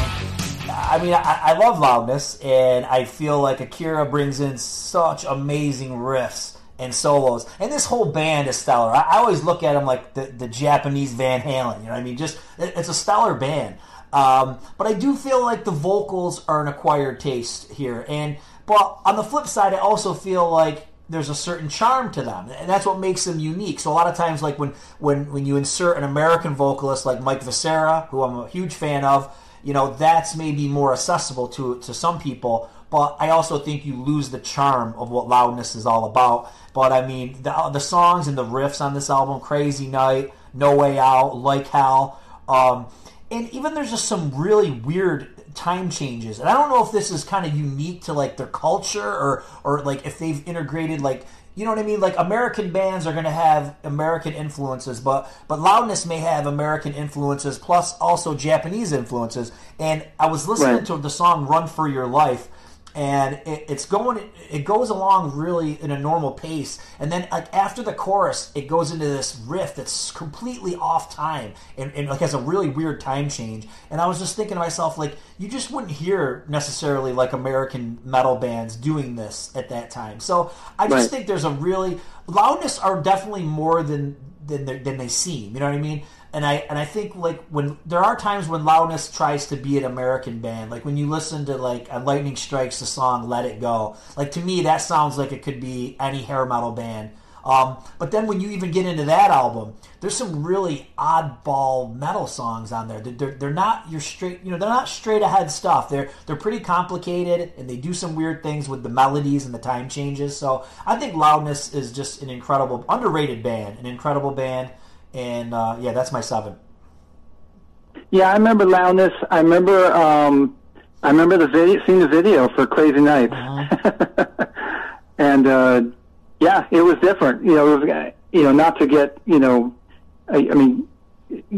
I mean, I, I love loudness, and I feel like Akira brings in such amazing riffs and solos, and this whole band is stellar. I, I always look at them like the, the Japanese Van Halen. You know what I mean? Just it- it's a stellar band. Um, but I do feel like the vocals are an acquired taste here, and but on the flip side, I also feel like there's a certain charm to them, and that's what makes them unique. So a lot of times, like when when when you insert an American vocalist like Mike Vescera, who I'm a huge fan of, you know, that's maybe more accessible to to some people. But I also think you lose the charm of what loudness is all about. But I mean, the the songs and the riffs on this album, "Crazy Night," "No Way Out," "Like Hell," um, and even there's just some really weird time changes. And I don't know if this is kind of unique to like their culture or or like if they've integrated like you know what I mean? Like American bands are going to have American influences, but but Loudness may have American influences plus also Japanese influences. And I was listening Right. to the song "Run for Your Life," and it, it's going it goes along really in a normal pace. And then like after the chorus it goes into this riff that's completely off time and, and like has a really weird time change. And i was just thinking to myself like you just wouldn't hear necessarily like american metal bands doing this at that time. So i just Right. think there's a really loudness are definitely more than than, than they seem. You know what i mean and I and I think like when there are times when loudness tries to be an American band, like when you listen to like a Lightning Strikes the song "Let It Go," like to me that sounds like it could be any hair metal band. Um, but then when you even get into that album, there's some really oddball metal songs on there. They're, they're, they're not your straight, you know, they're not straight ahead stuff. They're they're pretty complicated and they do some weird things with the melodies and the time changes. So I think Loudness is just an incredible, underrated band, an incredible band. And uh, yeah, that's my seven. Yeah, I remember loudness. I remember. Um, I remember the video, seeing the video for Crazy Nights, [laughs] and uh, yeah, it was different. You know, it was, you know, not to get you know, I, I mean,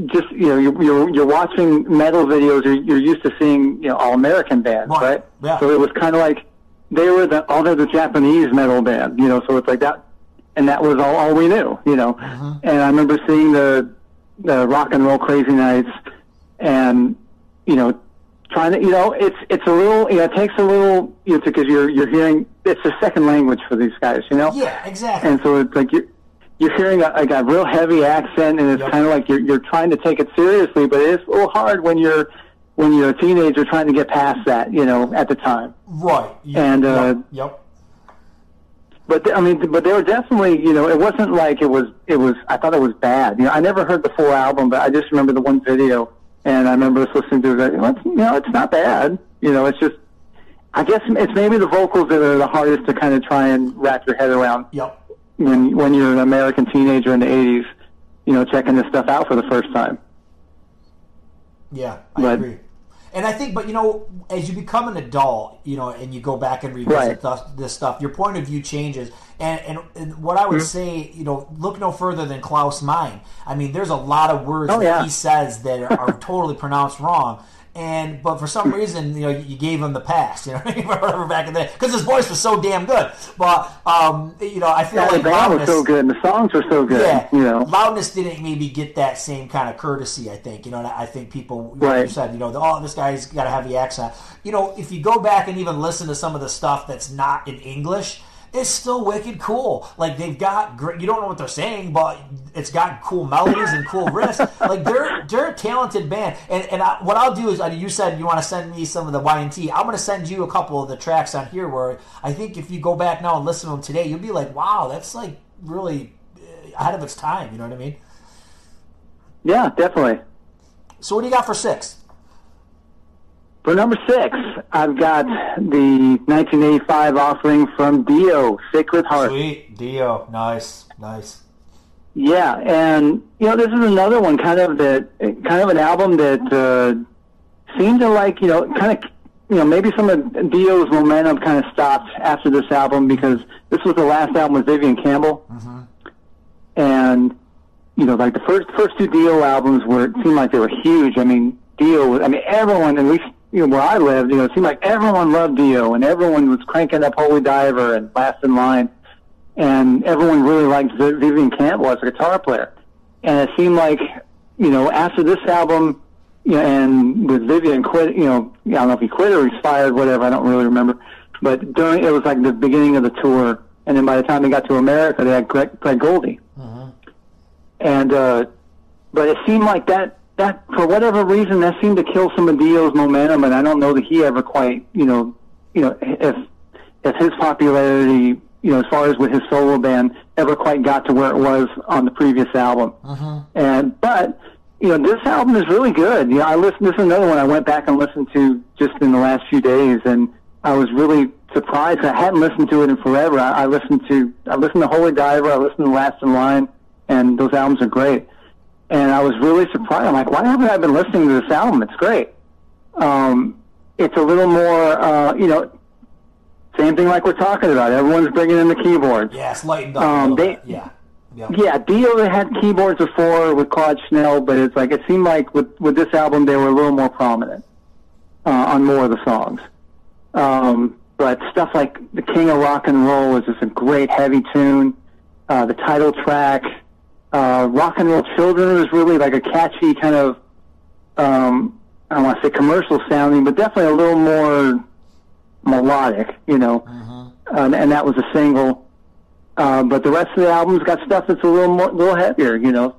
just you know, you're you're, you're watching metal videos. You're, you're used to seeing you know all American bands, Right. right? Yeah. So it was kind of like they were the all they're the Japanese metal band. You know, so it's like that, and that was all, all we knew. You know, and I remember seeing the the rock and roll Crazy Nights, and you know, trying to you know, it's it's a little you know, it takes a little you know, because you're you're hearing it's a second language for these guys. You know, Yeah, exactly. and so it's like you're you're hearing a, like a real heavy accent, and it's Yep. kind of like you're you're trying to take it seriously, but it's a little hard when you're when you're a teenager trying to get past that, you know, at the time. right. You- and, uh, yep, yep. But th- I mean, but they were definitely, you know, it wasn't like it was. It was. I thought it was bad. You know, I never heard the full album, but I just remember the one video, and I remember just listening to it. Well, it's, you know, it's not bad. You know, it's just. I guess it's maybe the vocals that are the hardest to kind of try and wrap your head around Yep. when when you're an American teenager in the '80s. You know, checking this stuff out for the first time. Yeah, I But- agree. And I think, but you know, as you become an adult, you know, and you go back and revisit Right. th- this stuff, your point of view changes. And, and, and what I would Mm-hmm. say, you know, look no further than Klaus Meine. I mean, there's a lot of words Oh, that yeah. he says that are, are [laughs] totally pronounced wrong. And but for some reason, you know, you gave him the pass, you know, [laughs] what whatever back in the because his voice was so damn good. But um, you know, I feel Yeah, like the band was Loudness- so good, and the songs were so good. yeah, You know, loudness didn't maybe get that same kind of courtesy. I think you know. I think people, like you said, you know, oh, this guy's got a heavy accent. You know, if you go back and even listen to some of the stuff that's not in English, it's still wicked cool. Like they've got great. You don't know what they're saying, but it's got cool melodies and cool riffs. [laughs] Like they're they're a talented band. And and I, what I'll do is, uh, you said you want to send me some of the Y and T. I'm going to send you a couple of the tracks on here where I think if you go back now and listen to them today, you'll be like, wow, that's like really uh, ahead of its time. You know what I mean? yeah, definitely. So what do you got for six? For number six, I've got the 1985 offering from Dio, Sacred Heart. Sweet Dio, nice, nice. Yeah, and you know this is another one, kind of that, kind of an album that uh, seemed to like, you know, kind of, you know, maybe some of Dio's momentum kind of stopped after this album because this was the last album with Vivian Campbell, and you know, like the first first two Dio albums were it seemed like they were huge. I mean, Dio, was- I mean, everyone, at least you know where I lived, you know, it seemed like everyone loved Dio, and everyone was cranking up Holy Diver and Last in Line and everyone really liked Vi- Vivian Campbell as a guitar player. And it seemed like, you know, after this album, you know, and with Vivian quit, you know, I don't know if he quit or expired, whatever, I don't really remember. But during, it was like the beginning of the tour, and then by the time they got to America, they had Greg, Greg Goldy. And, uh, but it seemed like that, that for whatever reason that seemed to kill some of Dio's momentum, and I don't know that he ever quite, you know, you know, if if his popularity, you know, as far as with his solo band, ever quite got to where it was on the previous album. Uh-huh. And but you know, this album is really good. You know, I listened. This is another one I went back and listened to just in the last few days, and I was really surprised. I hadn't listened to it in forever. I, I listened to I listened to Holy Diver. I listened to Last in Line, and those albums are great. And I was really surprised. I'm like, why haven't I been listening to this album? It's great. Um, it's a little more, uh, you know, same thing like we're talking about. Everyone's bringing in the keyboards. Yeah, it's lightened up Um, they- bit. Yeah. Yeah. Yeah, Dio had keyboards before with Claude Schnell, but it's like it seemed like with with this album they were a little more prominent uh, on more of the songs. Um, but stuff like "The King of Rock and Roll" is just a great heavy tune. Uh, the title track, uh, "Rock and Roll Children," was really like a catchy kind of um, I don't want to say commercial sounding, but definitely a little more melodic, you know. Um, and that was a single. Uh, but the rest of the album's got stuff that's a little more, a little heavier. You know,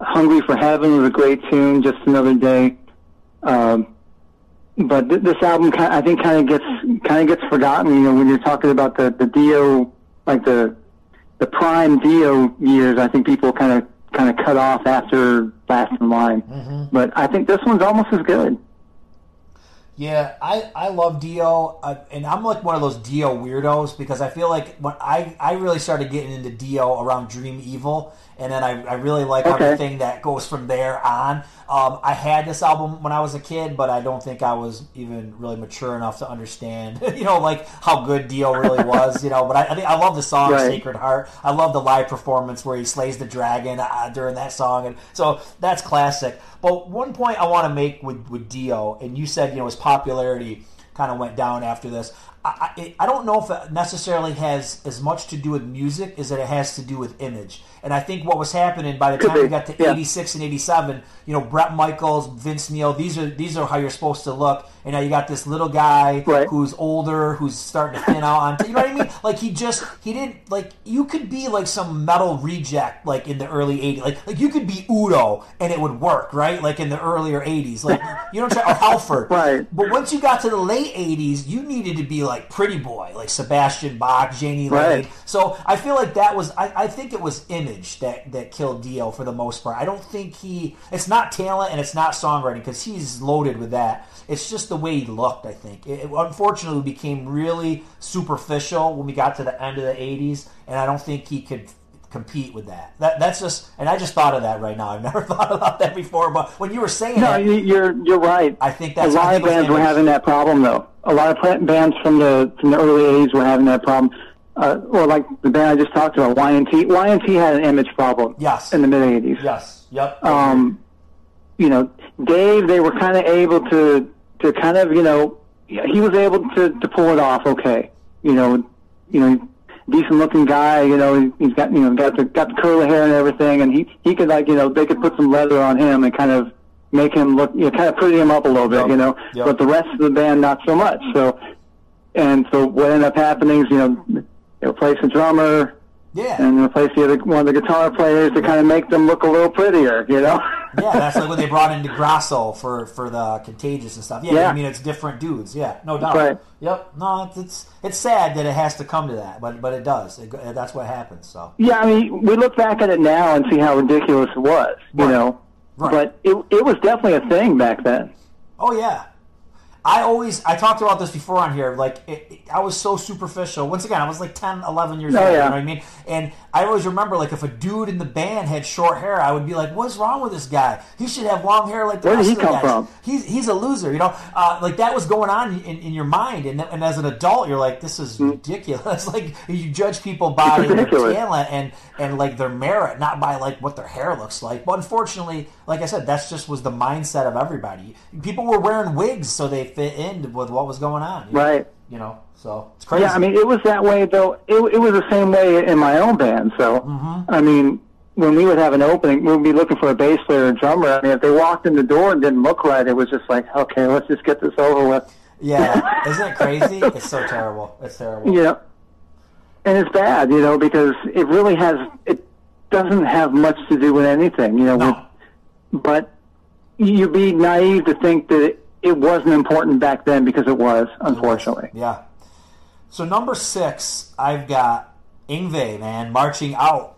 "Hungry for Heaven" was a great tune. "Just Another Day." Um, but th- this album, ki- I think, kind of gets kind of gets forgotten. You know, when you're talking about the the Dio, like the the prime Dio years, I think people kind of kind of cut off after Last in Line. But I think this one's almost as good. Yeah, I, I love Dio, uh, and I'm like one of those Dio weirdos because I feel like when I, I really started getting into Dio around Dream Evil, and then I, I really like Okay. everything that goes from there on. Um, I had this album when I was a kid, but I don't think I was even really mature enough to understand, [laughs] you know, like how good Dio really [laughs] was, you know. But I, I think I love the song Right. Sacred Heart. I love the live performance where he slays the dragon uh, during that song, and so that's classic. But one point I want to make with with Dio, and you said you know his popularity kind of went down after this. I, I, I don't know if it necessarily has as much to do with music as it has to do with image. And I think what was happening by the time we got to yeah. 86 and 87, you know, Bret Michaels, Vince Neil, these are these are how you're supposed to look. And now you got this little guy Right. who's older, who's starting to thin out on, you know what I mean? Like he just, he didn't, like, you could be like some metal reject, like in the early 80s. Like, like you could be Udo and it would work, right? Like in the earlier 80s. Like, you don't saying? Or Halford. [laughs] Right. But once you got to the late 80s, you needed to be like Pretty Boy, like Sebastian Bach, Jani Right. Lane. So I feel like that was, I, I think it was image that, that killed Dio for the most part. I don't think he, it's not talent and it's not songwriting because he's loaded with that. It's just the way he looked, I think. It, it unfortunately became really superficial when we got to the end of the 80s, and I don't think he could compete with that. That That's just, and I just thought of that right now. I've [laughs] never thought about that before, but when you were saying No, that, you- you're you're right. I think that's- a lot of bands were having that problem though. A lot of bands from the from the early '80s were having that problem. Uh, or like the band I just talked about, Y&T. Y&T had an image problem. Yes. In the mid '80s. yes, yep. Um, you know, Dave, they were kind of able to to kind of you know he was able to to pull it off. Okay, you know, you know, decent looking guy. You know, he's got you know got the got the curly hair and everything, and he he could like you know they could put some leather on him and kind of make him look you know kind of pretty him up a little bit. Yep. You know, Yep. but the rest of the band not so much. So, and so what ended up happening is you know they replaced the drummer yeah. and replace the other one of the guitar players to kind of make them look a little prettier. You know. [laughs] Yeah, that's like when they brought in DeGrasso for for the Contagious and stuff. Yeah, Yeah. I mean it's different dudes. Yeah, no doubt. right. Yep. No, it's, it's it's sad that it has to come to that, but but it does. It, that's what happens. So Yeah, I mean, we look back at it now and see how ridiculous it was, you Right. know. Right. But it it was definitely a thing back then. Oh yeah. I always I talked about this before on here like it, it- I was so superficial. Once again, I was like 10, 11 years Oh, old, you know what I mean? And I always remember like if a dude in the band had short hair, I would be like, "What's wrong with this guy? He should have long hair like the Where did rest he of the come guys. from? He's he's a loser, you know? Uh, like that was going on in, in your mind and, and as an adult, you're like, "This is ridiculous." [laughs] like you judge people by their talent and and like their merit, not by like what their hair looks like. But unfortunately, like I said, that's just was the mindset of everybody. People were wearing wigs so they fit in with what was going on. you know? Right. You know, so it's crazy. Yeah, I mean, it was that way though. It it was the same way in my own band. So, Mm-hmm. I mean, when we would have an opening, we'd be looking for a bass player and drummer. I mean, if they walked in the door and didn't look right, it was just like, okay, let's just get this over with. yeah, [laughs] isn't it crazy? It's so terrible. It's terrible. Know, and it's bad, you know, because it really has. It doesn't have much to do with anything, you know. No. With, but you'd be naive to think that it, it wasn't important back then because it was, unfortunately. Yeah. So number six, I've got Yngwie, man, marching out,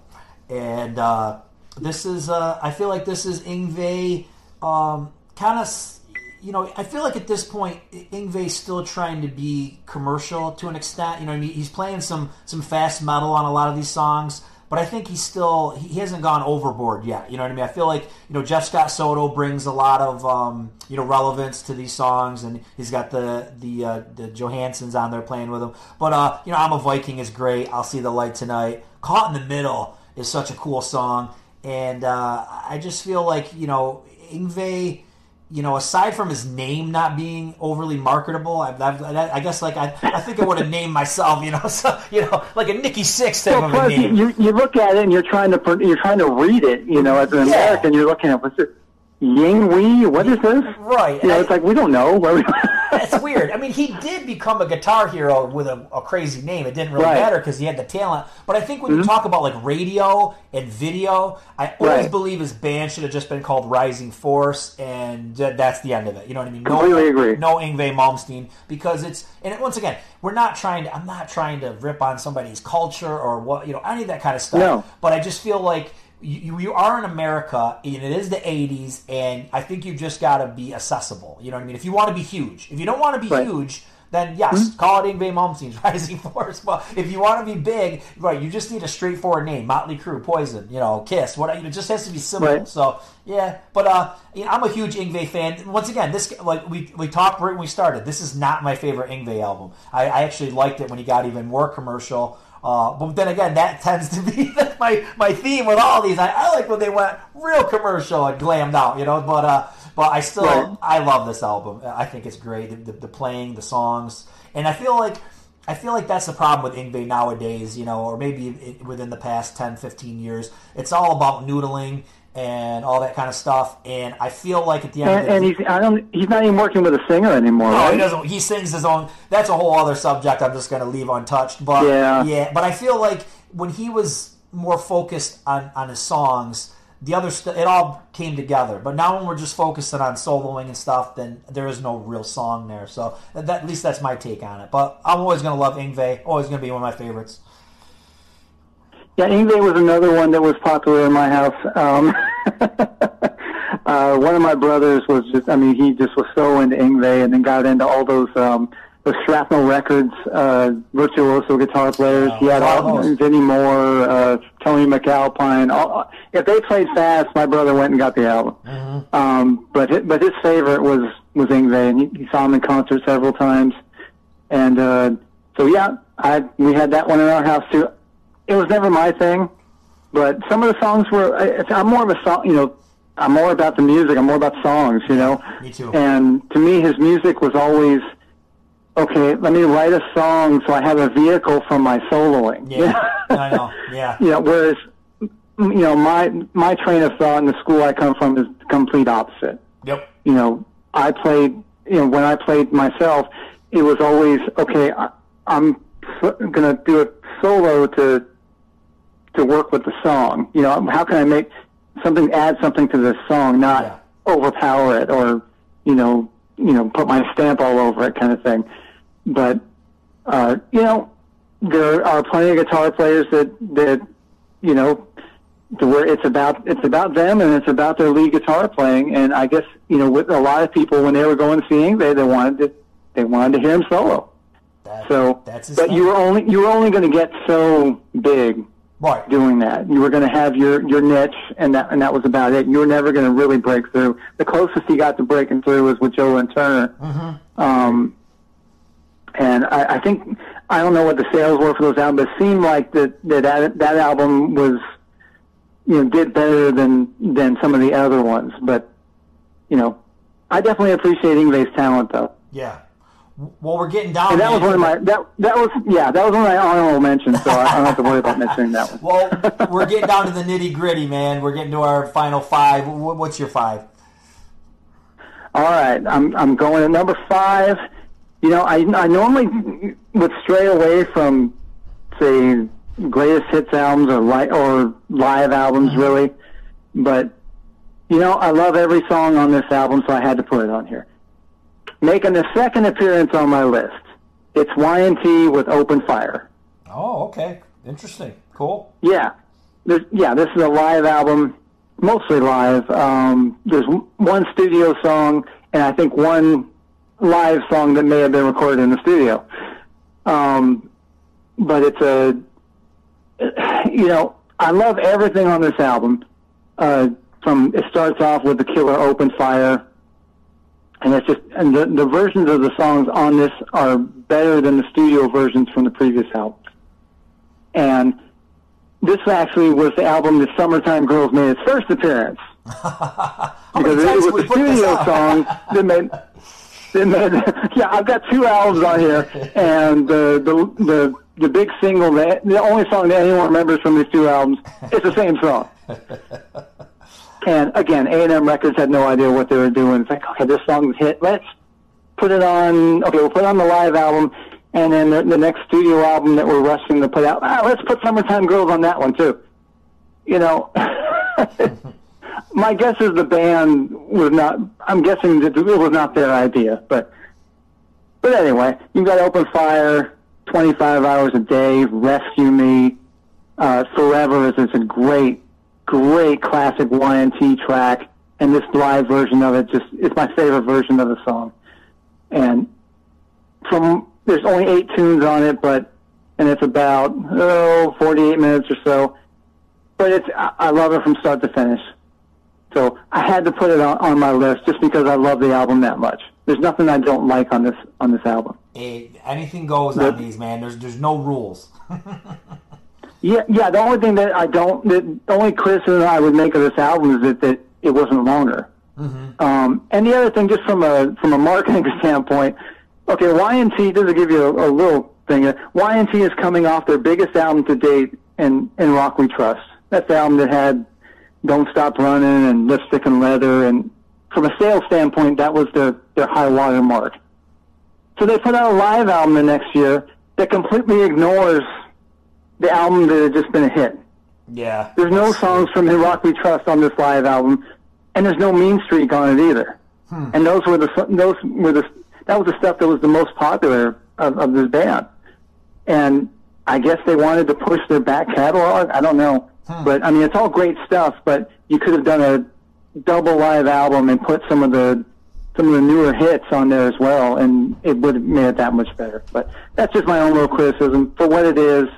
and uh, this is. Uh, I feel like this is Yngwie, um, kind of. You know, I feel like at this point, Yngwie's still trying to be commercial to an extent. You know, I mean, he's playing some some fast metal on a lot of these songs, but I think he's still he hasn't gone overboard yet. You know what I mean? I feel like you know Jeff Scott Soto brings a lot of um, you know relevance to these songs, and he's got the the uh, the Johanssons on there playing with him. But uh, you know, I'm a Viking is great. I'll see the light tonight. Caught in the middle is such a cool song, and uh, I just feel like you know Yngwie you know, aside from his name not being overly marketable, I, I, I guess like I, I think I would have [laughs] named myself, you know, [laughs] so, you know, like a Nikki Sixx type Well, of a name. you, you look at it and you're trying to pr- you're trying to read it. You know, as an Yeah. American, you're looking at what's it, Ying Wei? What is this? Right. You know, And it's like we don't know. [laughs] It's weird. I mean, he did become a guitar hero with a, a crazy name. It didn't really Right. Mm-hmm. matter because he had the talent. But I think when you talk about like radio and video, I always Right. believe his band should have just been called Rising Force, and th- that's the end of it. You know what I mean? No, Completely agree. No Yngwie Malmsteen because it's and it, once again, we're not trying to. I'm not trying to rip on somebody's culture or what you know any of that kind of stuff. No. But I just feel like. You, you are in America, and it is the '80s, and I think you just got to be accessible. You know what I mean? If you want to be huge, if you don't want to be Right. Huge, then yes, call it Yngwie Malmsteen's [laughs] Rising Force. But if you want to be big, right, you just need a straightforward name: Motley Crue, Poison, you know, Kiss. What it just has to be simple. Right. So yeah, but uh, you know, I'm a huge Yngwie fan. Once again, this like we we talked right when we started. This is not my favorite Yngwie album. I, I actually liked it when he got even more commercial. Uh, but then again, that [laughs] tends to be my my theme with all these. I, I like when they went real commercial and glammed out, you know. But uh, but I still Right. I love this album. I think it's great. The, the, the playing, the songs, and I feel like I feel like that's the problem with Yngwie nowadays, you know, or maybe within the past 10, 15 years. It's all about noodling and all that kind of stuff. And I feel like at the end and, of the day. and he's I don't he's not even working with a singer anymore, no, right? he doesn't. He sings his own. That's a whole other subject. I'm just going to leave untouched. But Yeah. yeah. But I feel like when he was more focused on on his songs, the other st- it all came together. But now when we're just focusing on soloing and stuff, then there is no real song there. So that at least that's my take on it. But I'm always going to love Yngwie. Always going to be one of my favorites. Yeah, Yngwie was another one that was popular in my house. Um, [laughs] uh, one of my brothers was just, I mean, he just was so into Yngwie and then got into all those, um, those Shrapnel Records, uh, virtuoso guitar players. he had all, Wow. Vinnie Moore, uh, Tony MacAlpine. All, if they played fast, my brother went and got the album. Um, but, hi- but his favorite was, was Yngwie and he, he saw him in concert several times. And, uh, so yeah, I, we had that one in our house too it was never my thing, but some of the songs were. I, I'm more of a song, you know. I'm more about the music. I'm more about songs, you know. Me too. And to me, his music was always okay. Let me write a song so I have a vehicle for my soloing. Yeah, I [laughs] know. Yeah. you know, whereas you know my my train of thought in the school I come from is the complete opposite Yep. you know, I played, you know, when I played myself, it was always, okay, I, I'm going to do a solo to, to work with the song. You know, how can I make something, add something to this song, not Yeah. overpower it or, you know, you know, put my stamp all over it kind of thing. But, uh, you know, there are plenty of guitar players that, that, you know, to where it's about it's about them and it's about their lead guitar playing. And I guess you know, with a lot of people when they were going to see Yngwie, they wanted to they wanted to hear him solo. That, So, that's but thing. you were only you were only going to get so big right. doing that. You were going to have your your niche, and that and that was about it. You were never going to really break through. The closest he got to breaking through was with Joe Lynn Turner. Um, and I, I think I don't know what the sales were for those albums. But it seemed like that that that, that album was you know did better than than some of the other ones. But you know, I definitely appreciate Yngwie's talent though. Yeah. Well, we're getting down. And that was one of to my that that was yeah that was one of my honorable mentions. So I, I don't have to worry about mentioning that one. Well, [laughs] we're getting down to the nitty gritty, man. We're getting to our final five. What's your five? All right, I'm I'm going to number five. You know, I I normally would stray away from say greatest hits albums or li- or live albums mm-hmm. really, but You know, I love every song on this album, so I had to put it on here. Making the second appearance on my list, it's Y&T with Open Fire. Oh, okay. Interesting. Cool. Yeah, there's, yeah. This is a live album, mostly live. Um, there's one studio song, and I think one live song that may have been recorded in the studio. Um, but it's a, you know, I love everything on this album. Uh, from it starts off with the killer open fire, and it's just and the the versions of the songs on this are better than the studio versions from the previous album. And this actually was the album that Summertime Girls made its first appearance. [laughs] because it was a studio song that made that made [laughs] yeah, I've got two albums on here and uh, the the the big single that the only song that anyone remembers from these two albums is the same song. [laughs] and again, A and M Records had no idea what they were doing. It's like, okay, this song's hit. Let's put it on. Okay, we'll put it on the live album, and then the, the next studio album that we're rushing to put out. Ah, let's put "Summertime Girls" on that one too. You know, [laughs] my guess is the band was not. I'm guessing that it was not their idea, but but anyway, you've got "Open Fire," "25 Hours a Day," "Rescue Me," uh, "Forever" is it's a great great classic Y&T track, and this live version of it just is my favorite version of the song. And from there's only eight tunes on it, but and it's about oh 48 minutes or so. But it's I, I love it from start to finish. So I had to put it on, on my list just because I love the album that much. There's nothing I don't like on this on this album. Hey, anything goes on these, man. There's there's no rules. [laughs] Yeah, yeah. The only thing that I don't, the only criticism I would make of this album is that, that it wasn't longer. Mm-hmm. Um, and the other thing, just from a from a marketing [laughs] standpoint, okay, Y&T. Just to give you a, a little thing, Y&T is coming off their biggest album to date in in Rock We Trust. That's the album that had "Don't Stop Running" and "Lipstick and Leather," and from a sales standpoint, that was their their high water mark. So they put out a live album the next year that completely ignores the album that had just been a hit. Yeah. There's no songs from In Rock We Trust on this live album, and there's no Mean Streak on it either. Hmm. And those were the those were the that was the stuff that was the most popular of, of this band. And I guess they wanted to push their back catalog. I don't know, hmm. but I mean it's all great stuff. But you could have done a double live album and put some of the some of the newer hits on there as well, and it would have made it that much better. But that's just my own little criticism for what it is.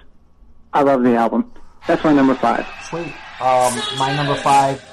I love the album. That's my number five. Sweet. Um, my number five.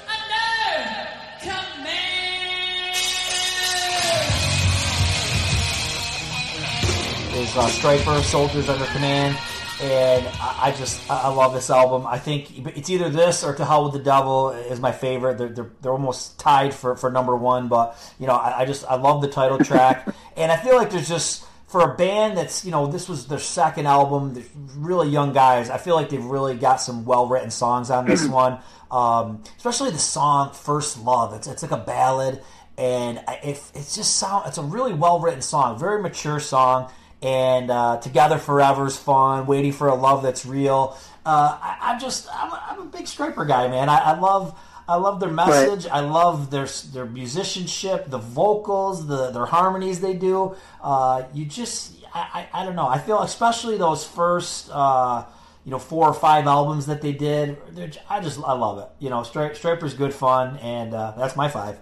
Is uh, Stryper Soldiers Under Command, and I, I just I love this album. I think it's either this or To Hell with the Devil is my favorite. They're, they're, they're almost tied for, for number one, but you know I, I just I love the title track, [laughs] and I feel like there's just for a band that's you know this was their second album, they're really young guys. I feel like they've really got some well written songs on this [clears throat] one, um, especially the song "First Love." It's it's like a ballad, and it it's just sound. It's a really well written song, very mature song. And uh, "Together Forever" is fun. "Waiting for a Love That's Real." Uh, I, am just I'm a, I'm a big Stryper guy, man. I, I love. I love their message. Right. I love their their musicianship, the vocals, the their harmonies they do. Uh, you just, I, I, I, don't know. I feel especially those first, uh, you know, four or five albums that they did. I just, I love it. You know, Stri- Stryper's good fun, and uh, that's my five.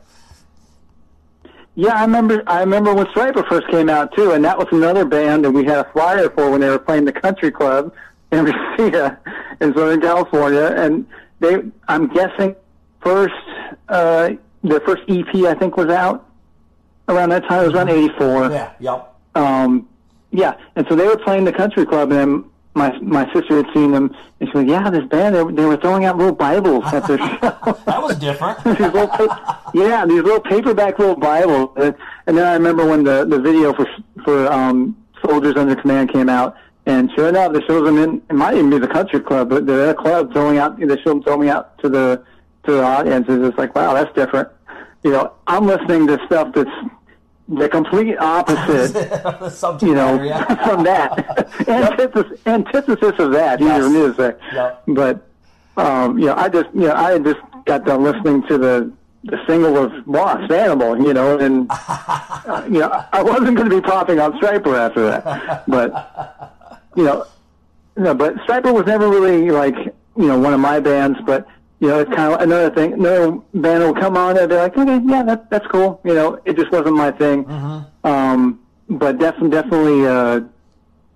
Yeah, I remember. I remember when Stryper first came out too, and that was another band that we had a flyer for when they were playing the country club in Reseda in Southern California, and they. I'm guessing first uh, their first EP I think was out around that time. It was around '84. Yeah. Yep. Um, yeah, and so they were playing the country club, and my my sister had seen them, and she went, "Yeah, this band they, they were throwing out little Bibles at their [laughs] show. that was different. [laughs] these little, yeah, these little paperback little Bibles. And then I remember when the the video for for um, Soldiers Under Command came out, and sure enough, they showed them in. It might even be the country club, but they're at a club throwing out. They showed them throwing out to the to the audience is just like, wow, that's different. You know, I'm listening to stuff that's the complete opposite, [laughs] you know, from that. [laughs] antithesis, antithesis of that, yes. either music. Yep. But, um, you know, I just, you know, I just got done listening to the, the single was Wasp Animal, you know, and [laughs] uh, you know I wasn't going to be popping on Stryper after that, but you know, no, but Stryper was never really like you know one of my bands, but you know it's kind of another thing. Another band will come on and be like, okay, yeah, that, that's cool. You know, it just wasn't my thing. Um, but definitely, definitely, uh,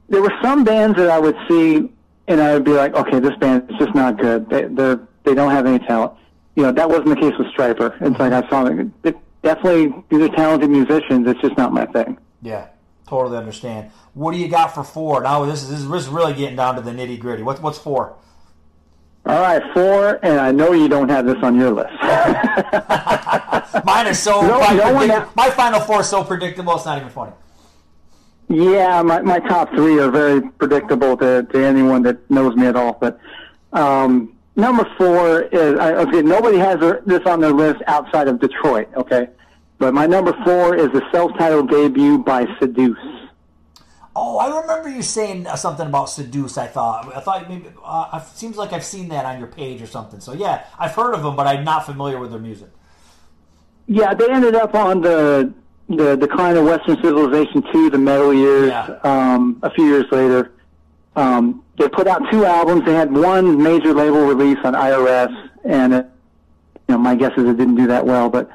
there were some bands that I would see and I would be like, okay, this band is just not good. They they're, they don't have any talent. You know, that wasn't the case with Stryper. It's like I saw them. It, definitely, these are talented musicians. It's just not my thing. Yeah, totally understand. What do you got for four? Now this is this is really getting down to the nitty gritty. What's what's four? All right, four, and I know you don't have this on your list. [laughs] Mine is so No, my, no predict- my final four is so predictable. It's not even funny. Yeah, my, my top three are very predictable to, to anyone that knows me at all. But um, number four is I, okay. Nobody has this on their list outside of Detroit. Okay, but my number four is the self-titled debut by Seduce. Oh, I remember you saying uh, something about seduce. I thought I thought maybe uh, it seems like I've seen that on your page or something. So yeah, I've heard of them, but I'm not familiar with their music. Yeah, they ended up on the the decline of Western civilization two, the metal years. Yeah. Um, a few years later, um, they put out two albums. They had one major label release on IRS, and it, you know, my guess is it didn't do that well. But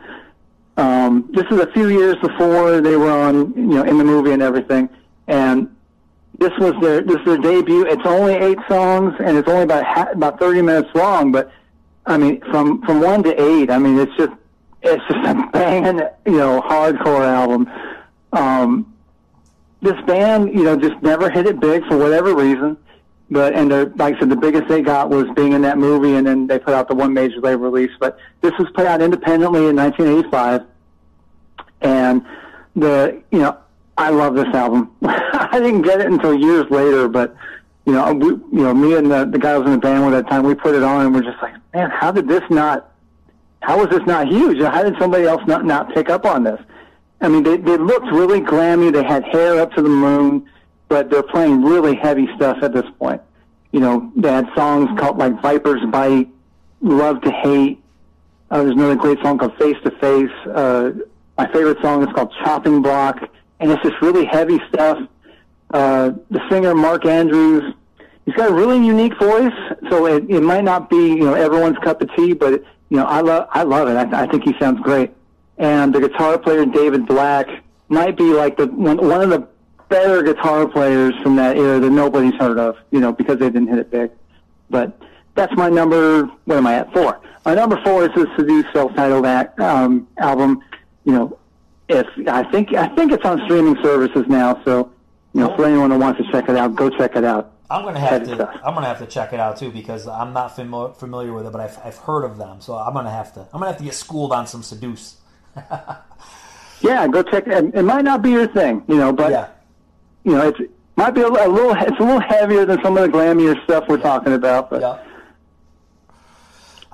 um, this is a few years before they were on, you know, in the movie and everything. And this was their this is their debut. It's only eight songs, and it's only about about thirty minutes long. But I mean, from from one to eight, I mean, it's just it's just a [laughs] banging, you know, hardcore album. Um, this band, you know, just never hit it big for whatever reason. But and like I said, the biggest they got was being in that movie, and then they put out the one major label release. But this was put out independently in 1985, and the you know I love this album. [laughs] I didn't get it until years later, but you know, we, you know, me and the, the guy was in the band with that time, we put it on, and we're just like, man, how did this not? How was this not huge? How did somebody else not not pick up on this? I mean, they they looked really glammy. They had hair up to the moon, but they're playing really heavy stuff at this point. You know, they had songs called like "Viper's Bite," "Love to Hate." Uh, there's another great song called "Face to Face." Uh, my favorite song is called "Chopping Block," and it's just really heavy stuff. Uh, the singer Mark Andrews, he's got a really unique voice, so it, it might not be you know everyone's cup of tea, but you know I love I love it. I, I think he sounds great. And the guitar player David Black might be like the one, one of the better guitar players from that era that nobody's heard of, you know, because they didn't hit it big. But that's my number. What am I at? Four. My number four is the Seduce self-titled act, um, album. You know, if I think I think it's on streaming services now, so you know, oh. for anyone who wants to check it out, go check it out. I'm gonna have to. I'm gonna have to check it out too because I'm not familiar familiar with it, but I've, I've heard of them. So I'm gonna have to. I'm gonna have to get schooled on some seduce. [laughs] Yeah, go check it. It might not be your thing, you know, but Yeah. you know, it's might be a, a little. It's a little heavier than some of the glamier stuff we're talking about, but. Yeah.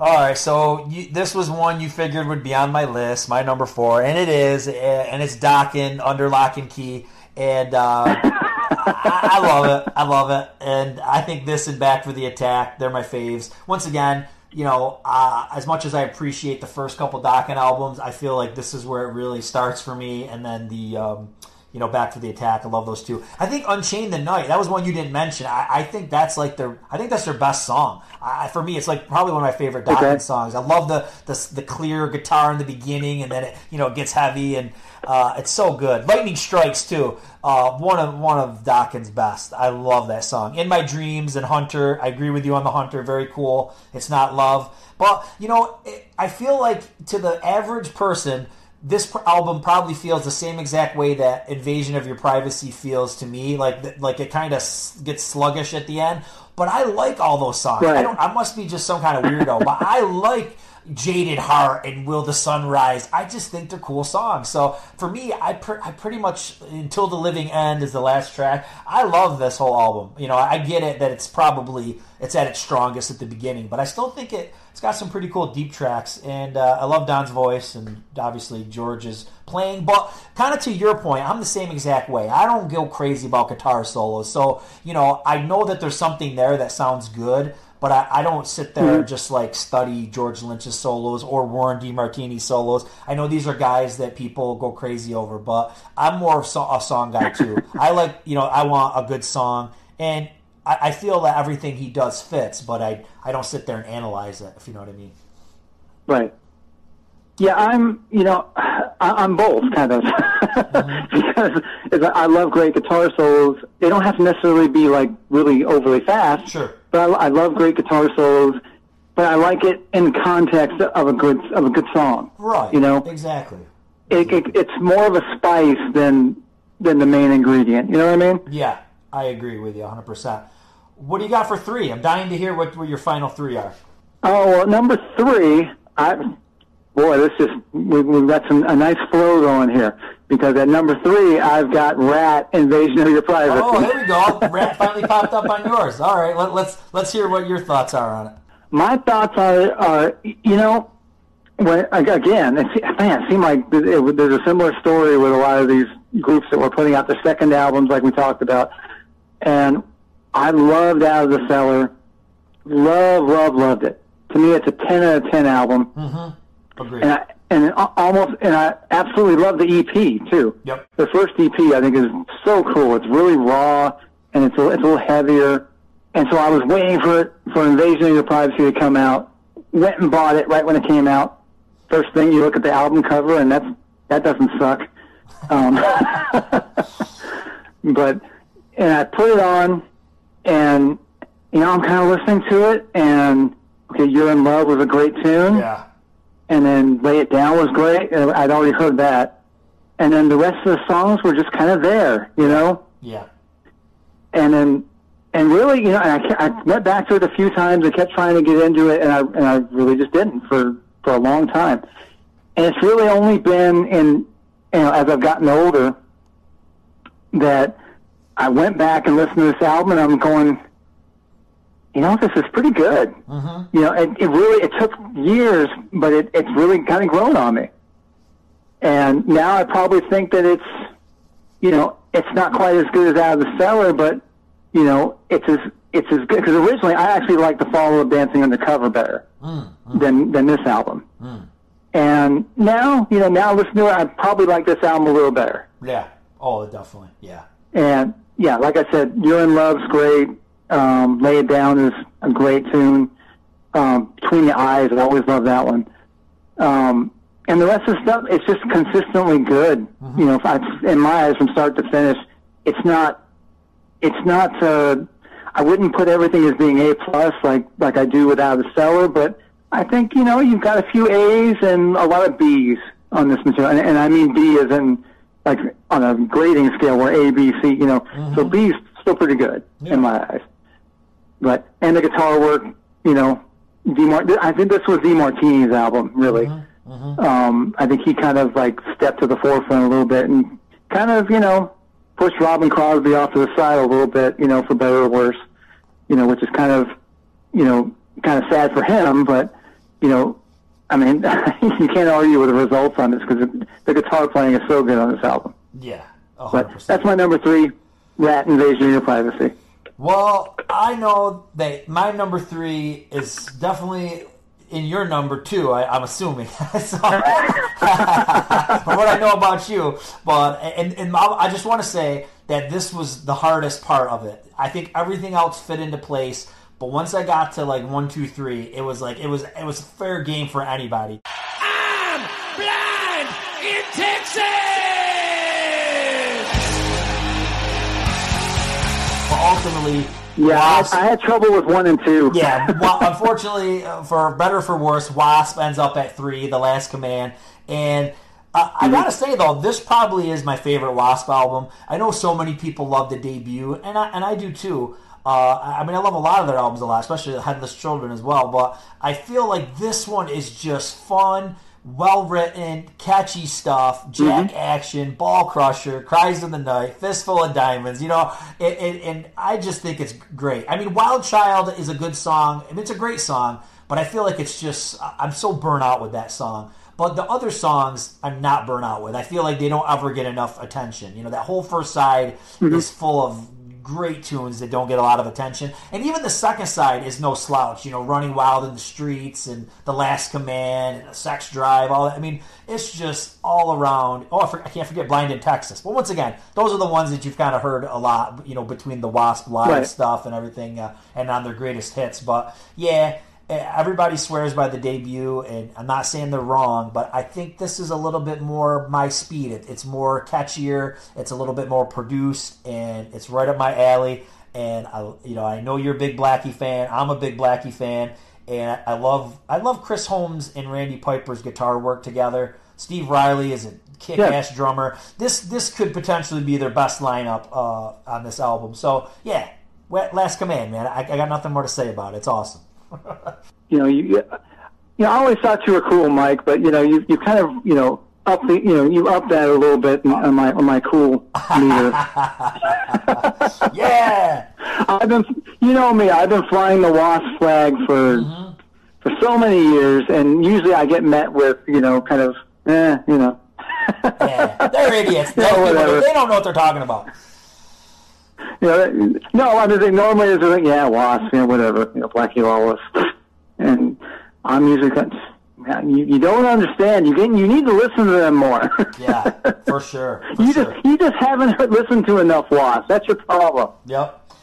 All right, so you, this was one you figured would be on my list, my number four, and it is, and it's Dokken under lock and key, and uh, I, I love it, I love it, and I think this and Back for the Attack, they're my faves. Once again, you know, uh, as much as I appreciate the first couple Dokken albums, I feel like this is where it really starts for me, and then the. Um, you know, Back for the Attack. I love those two. I think Unchained the Night. That was one you didn't mention. I, I think that's like their. I think that's their best song. I, for me, it's like probably one of my favorite Dokken Okay. songs. I love the, the the clear guitar in the beginning, and then it you know gets heavy, and uh, it's so good. Lightning Strikes too. Uh, one of one of Dokken's best. I love that song. In My Dreams and Hunter. I agree with you on the Hunter. Very cool. It's not love, but you know, it, I feel like to the average person this pr- album probably feels the same exact way that Invasion of Your Privacy feels to me. Like th- like it kind of s- gets sluggish at the end. But I like all those songs. I don't. I must be just some kind of weirdo, but I like Jaded Heart and Will the Sun Rise. I just think they're cool songs. So for me, I pr- I pretty much Until the Living End is the last track. I love this whole album. You know, I get it that it's probably it's at its strongest at the beginning, but I still think it it's got some pretty cool deep tracks, and uh, I love Don's voice, and obviously George's playing. But kind of to your point, I'm the same exact way. I don't go crazy about guitar solos, so you know I know that there's something there that sounds good, but I, I don't sit there and just like study George Lynch's solos or Warren DeMartini's solos. I know these are guys that people go crazy over, but I'm more of a song guy too. [laughs] I like, you know, I want a good song, and I, I feel that everything he does fits, but I I don't sit there and analyze it, if you know what I mean. Right. Yeah, I'm. You know, I, I'm both kind of [laughs] mm-hmm. because I love great guitar solos. They don't have to necessarily be like really overly fast. Sure. But I, I love great guitar solos. But I like it in context of a good of a good song. Right. You know, exactly. it, it, it's more of a spice than than the main ingredient. You know what I mean? Yeah, I agree with you 100%. What do you got for three? I'm dying to hear what, what your final three are. Oh well, number three. I boy, this is we, we've got some a nice flow going here because at number three I've got Ratt Invasion of Your Privacy. Oh, there we go. Ratt finally popped up on yours. All right, let, let's let's hear what your thoughts are on it. My thoughts are, are you know, when again, it's, man, it seemed like it, it, there's a similar story with a lot of these groups that were putting out their second albums, like we talked about, and I loved Out of the Cellar, love, love, loved it. To me, it's a ten out of ten album, Agreed. and I and almost and I absolutely love the EP too. Yep. The first EP I think is so cool. It's really raw and it's a, it's a little heavier. And so I was waiting for it for Invasion of Your Privacy to come out. Went and bought it right when it came out. First thing you look at the album cover and that's that doesn't suck. Um, [laughs] but and I put it on and you know I'm kind of listening to it and okay, You're in Love was a great tune Yeah. and then Lay It Down was great. and I'd already heard that. And then the rest of the songs were just kind of there, you know? Yeah. And then, and really, you know, and I, I went back to it a few times. I kept trying to get into it, and I, and I really just didn't for, for a long time. And it's really only been in, you know, as I've gotten older that I went back and listened to this album, and I'm going, you know, this is pretty good. Mm-hmm. You know, it, it really it took years, but it, it's really kind of grown on me. And now I probably think that it's, you know, it's not quite as good as Out of the Cellar, but you know, it's as it's as good because originally I actually liked the follow up Dancing Undercover better mm, mm. than than this album. Mm. And now, you know, now listening to it, I probably like this album a little better. Yeah. Oh, definitely. Yeah. And yeah, like I said, You're in Love's great. Um, Lay It Down is a great tune. Um, Between the Eyes, I always love that one. Um, and the rest of the stuff, it's just consistently good. You know, if I, in my eyes, from start to finish, it's not, it's not, uh, I wouldn't put everything as being A plus like, like I do without the cellar, but I think, you know, you've got a few A's and a lot of B's on this material. And, and I mean B as in, like, on a grading scale where A, B, C, you know, so mm-hmm. B's still pretty good in my eyes. But, and the guitar work, you know, DeMar- I think this was DeMartini's album, really. Mm-hmm, mm-hmm. Um, I think he kind of like stepped to the forefront a little bit and kind of, you know, pushed Robin Crosby off to the side a little bit, you know, for better or worse, you know, which is kind of, you know, kind of sad for him, but, you know, I mean, [laughs] you can't argue with the results on this because the guitar playing is so good on this album. Yeah. But 100%. that's my number three, Ratt Invasion of Your Privacy. Well, I know that my number three is definitely in your number two. I, I'm assuming. [laughs] so, [laughs] from what I know about you, but and, and I just want to say that this was the hardest part of it. I think everything else fit into place, but once I got to like one, two, three, it was like it was it was a fair game for anybody. I'm blind in Texas! But ultimately, Yeah, I, Wasp- I had trouble with one and two. Yeah, well, unfortunately, uh, for better or for worse, Wasp ends up at three, The Last Command, and uh, I gotta say though, this probably is my favorite Wasp album. I know so many people love the debut, and I and I do too. Uh, I mean, I love a lot of their albums a lot, especially Headless Children as well. But I feel like this one is just fun, well written, catchy stuff, jack action, ball crusher, cries of the night, fistful of diamonds. You know, and, and, and I just think it's great. I mean, Wild Child is a good song. I mean, it's a great song, but I feel like it's just I'm so burnt out with that song. But the other songs I'm not burnt out with. I feel like they don't ever get enough attention. You know, that whole first side is full of great tunes that don't get a lot of attention. And even the second side is no slouch. You know, Running Wild in the Streets and The Last Command and a Sex Drive. All that. I mean, it's just all around. Oh, I, for, I can't forget Blind in Texas. But once again, those are the ones that you've kind of heard a lot. You know, between the Wasp live right. stuff and everything, uh, and on their greatest hits. But yeah everybody swears by the debut, and I'm not saying they're wrong, but I think this is a little bit more my speed. It, it's more catchier, it's a little bit more produced, and it's right up my alley. And I, you know, I know you're a big Blackie fan. I'm a big Blackie fan, and I love I love Chris Holmes and Randy Piper's guitar work together. Steve Riley is a kick-ass yeah. drummer. This this could potentially be their best lineup uh, on this album. So yeah, Last Command, man. I, I got nothing more to say about it. It's awesome you know, you, you know, I always thought you were cool, Mike, but you know, you you kind of, you know, up the, you know, you up that a little bit on my on my cool meter. [laughs] yeah, I've been, you know me, I've been flying the wasp flag for mm-hmm. for so many years, and usually I get met with, you know, kind of, eh, you know. yeah, they're idiots. [laughs] They, they don't know what they're talking about you know, no, I mean, they normally is like, yeah, wasp, you know, whatever, you know, Blackie Lawless. And I'm usually, you, you don't understand. You get, you need to listen to them more. yeah, for sure. [laughs] For you sure. just, you just haven't listened to enough wasp. That's your problem. Yep.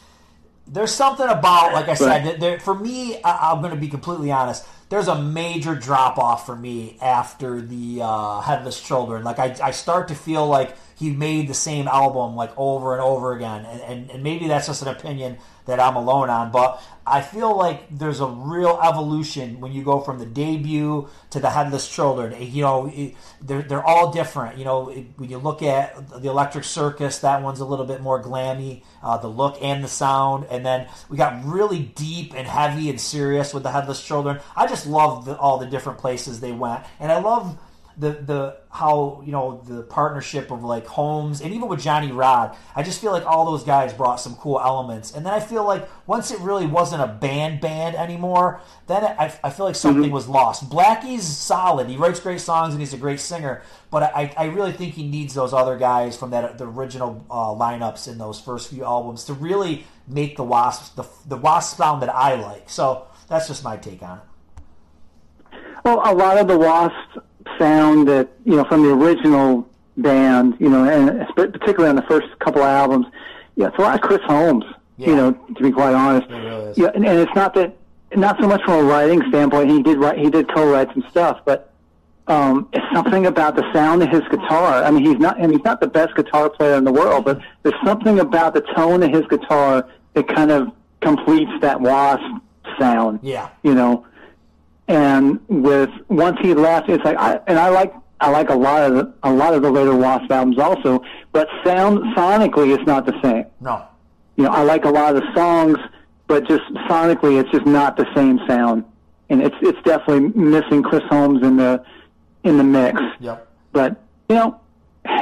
There's something about, like I said, there, for me, I, I'm going to be completely honest there's a major drop off for me after the uh, Headless Children. Like I, I start to feel like he made the same album like over and over again, and, and, and maybe that's just an opinion that I'm alone on, but I feel like there's a real evolution when you go from the debut to the Headless Children. You know, they're, they're all different. You know, when you look at the Electric Circus, that one's a little bit more glammy, uh, the look and the sound. And then we got really deep and heavy and serious with the Headless Children. I just love the, all the different places they went. And I love the the how you know the partnership of like Holmes and even with Johnny Rod, I just feel like all those guys brought some cool elements. And then I feel like once it really wasn't a band band anymore, then I, I feel like something mm-hmm. was lost. Blackie's solid; he writes great songs and he's a great singer. But I, I really think he needs those other guys from that the original uh, lineups in those first few albums to really make the Wasp the the Wasp sound that I like. So that's just my take on it. Well, a lot of the Wasp sound that you know from the original band, you know, and particularly on the first couple of albums, yeah, it's a lot of Chris Holmes. Yeah. You know, to be quite honest, it yeah, and, and it's not that not so much from a writing standpoint. He did write, he did co-write some stuff, but um, it's something about the sound of his guitar. I mean, he's not, and he's not the best guitar player in the world, but there's something about the tone of his guitar that kind of completes that wasp sound. Yeah, you know, and with once he left, it's like I and I like I like a lot of the, a lot of the later Wasp albums also, but sound sonically it's not the same. No, you know I like a lot of the songs, but just sonically it's just not the same sound, and it's it's definitely missing Chris Holmes in the in the mix. Yep. But you know,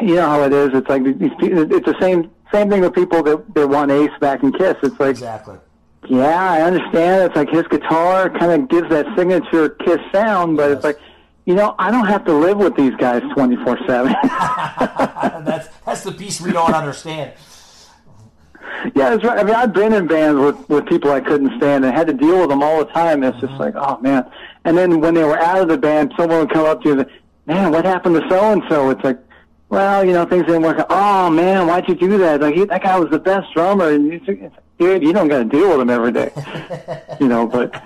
you know how it is. It's like it's the same same thing with people that that want Ace back in Kiss. It's like exactly yeah, I understand. It's like his guitar kind of gives that signature Kiss sound, but yes. it's like, you know, I don't have to live with these guys twenty four seven. [laughs] That's that's the piece we don't understand. Yeah, that's right. I mean, I've been in bands with with people I couldn't stand and had to deal with them all the time. It's just mm-hmm. like, oh man. And then when they were out of the band, someone would come up to you, and, man, what happened to so and so? It's like, well, you know, things didn't work out. Oh man, why'd you do that? Like, he, that guy was the best drummer, and it's, it's, dude, you don't got to deal with them every day, [laughs] you know. But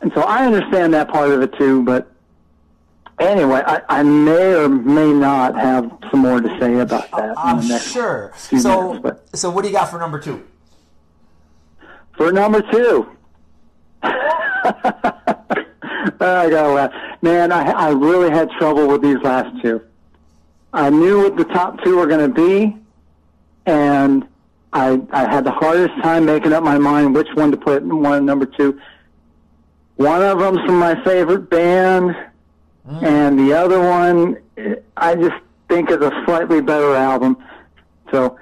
and so I understand that part of it too. But anyway, I, I may or may not have some more to say about that. I'm sure. So, minutes, so what do you got for number two? For number two. [laughs] Oh, I gotta laugh. Man, I, I really had trouble with these last two. I knew what the top two were going to be, and I, I had the hardest time making up my mind which one to put in one number two. One of them's from my favorite band, mm. and the other one I just think is a slightly better album. So,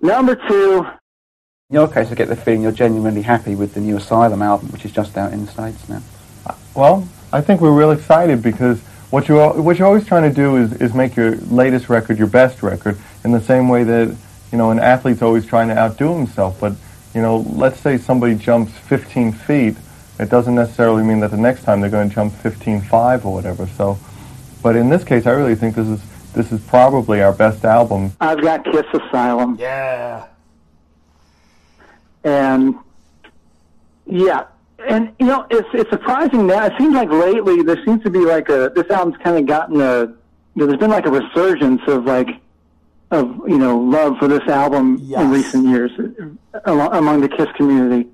number two. In your case, I get the feeling you're genuinely happy with the new Asylum album, which is just out in the States now. Well, I think we're real excited because what you what you're always trying to do is, is make your latest record your best record in the same way that you know, an athlete's always trying to outdo himself. But, you know, let's say somebody jumps 15 feet. It doesn't necessarily mean that the next time they're going to jump 15.5 or whatever. So, but in this case, I really think this is this is probably our best album. I've got Kiss Asylum. Yeah. And yeah, and you know it's it's surprising now. It seems like lately there seems to be like a this album's kind of gotten a there's been like a resurgence of like of you know love for this album Yes. in recent years uh, among the Kiss community,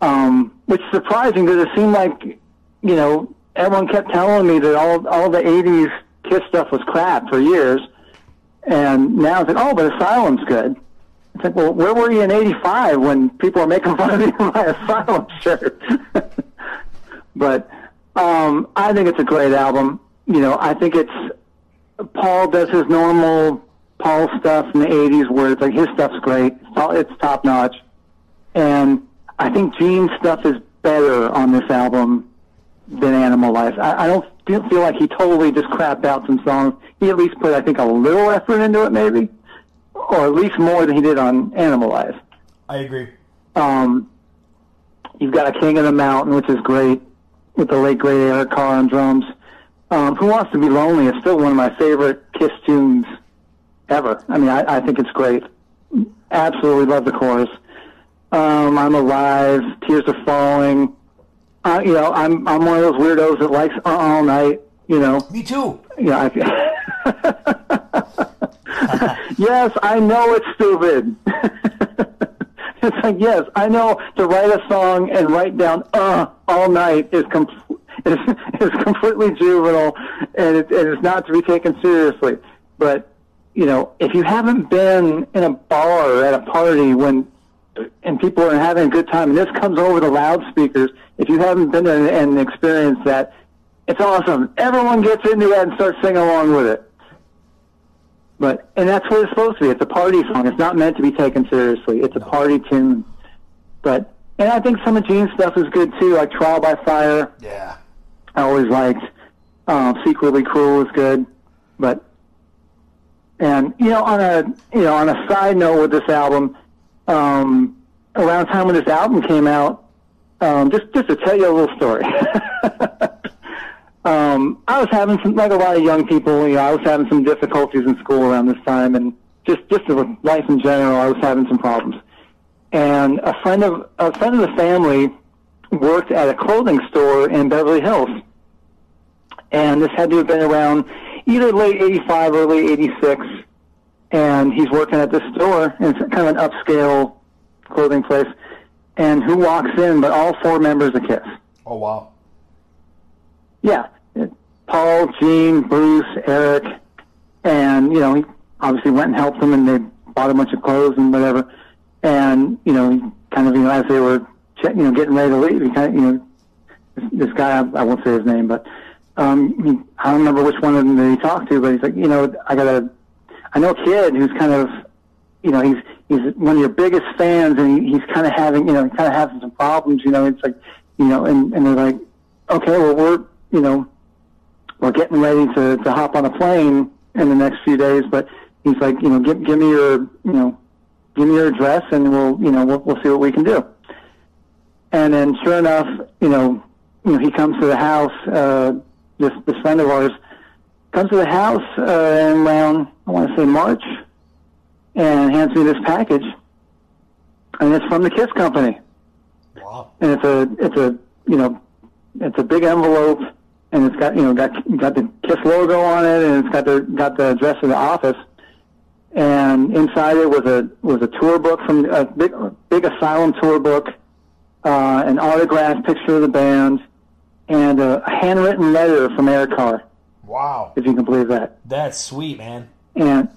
um, which is surprising because it seemed like you know everyone kept telling me that all all the '80s Kiss stuff was crap for years, and now it's like oh, but Asylum's good. It's like, well, where were you in '85 when people were making fun of me my Asylum shirt? [laughs] but um, I think it's a great album. You know, I think it's Paul does his normal Paul stuff in the '80s, where it's like his stuff's great, it's top notch, and I think Gene's stuff is better on this album than Animal Life. I, I don't feel, feel like he totally just crapped out some songs. He at least put, I think, a little effort into it, maybe, or at least more than he did on Animal Life. I agree. Um, you've got a King of the Mountain, which is great, with the late great Eric Carr on drums. Um, Who Wants to Be Lonely is still one of my favorite Kiss tunes ever. I mean, I, I think it's great. Absolutely love the chorus. Um, I'm Alive, Tears Are Falling. Uh, you know, I'm I'm one of those weirdos that likes uh, All Night. You know, Me too. yeah. I, [laughs] yes, I know it's stupid. [laughs] it's like yes, I know to write a song and write down "uh" all night is com- is [laughs] is completely juvenile, and it, it is not to be taken seriously. But you know, if you haven't been in a bar or at a party when and people are having a good time, and this comes over the loudspeakers, if you haven't been there and experienced that, it's awesome. Everyone gets into that and starts singing along with it. But and that's what it's supposed to be. It's a party song. It's not meant to be taken seriously. It's a party tune. But and I think some of Gene's stuff is good too, like Trial by Fire. Yeah. I always liked. Um, Secretly Cruel is good, but and you know on a you know on a side note with this album, um, around the time when this album came out, um, just just to tell you a little story. [laughs] um, I was having some like a lot of young people. You know, I was having some difficulties in school around this time, and just just with life in general, I was having some problems. And a friend of a friend of the family worked at a clothing store in Beverly Hills. And this had to have been around either late 85, early 86. And he's working at this store, and it's kind of an upscale clothing place. And who walks in but all four members of KISS? Oh wow. Yeah. Paul, Gene, Bruce, Eric, and, you know, he obviously went and helped them and they bought a bunch of clothes and whatever. And, you know, kind of, you know, as they were, you know, getting ready to leave, he kind of, you know, this, guy, I won't say his name, but, um, I don't remember which one of them that he talked to, but he's like, you know, I got a, I know a kid who's kind of, you know, he's, he's one of your biggest fans and he, he's kind of having, you know, kind of having some problems, you know, it's like, you know, and, and they're like, okay, well, we're, you know, we're getting ready to, to hop on a plane in the next few days, but he's like, you know, give, give me your, you know, give me your address and we'll, you know, we'll, we'll see what we can do. And then sure enough, you know, you know, he comes to the house, uh, this, this friend of ours comes to the house, uh, in around, I want to say March and hands me this package and it's from the Kiss Company Wow. and it's a it's a you know it's a big envelope and it's got you know got got the Kiss logo on it and it's got the got the address of the office and inside it was a was a tour book from a big big Asylum tour book, uh, an autographed picture of the band, and a handwritten letter from Eric Carr, Wow. if you can believe that. That's sweet, man. And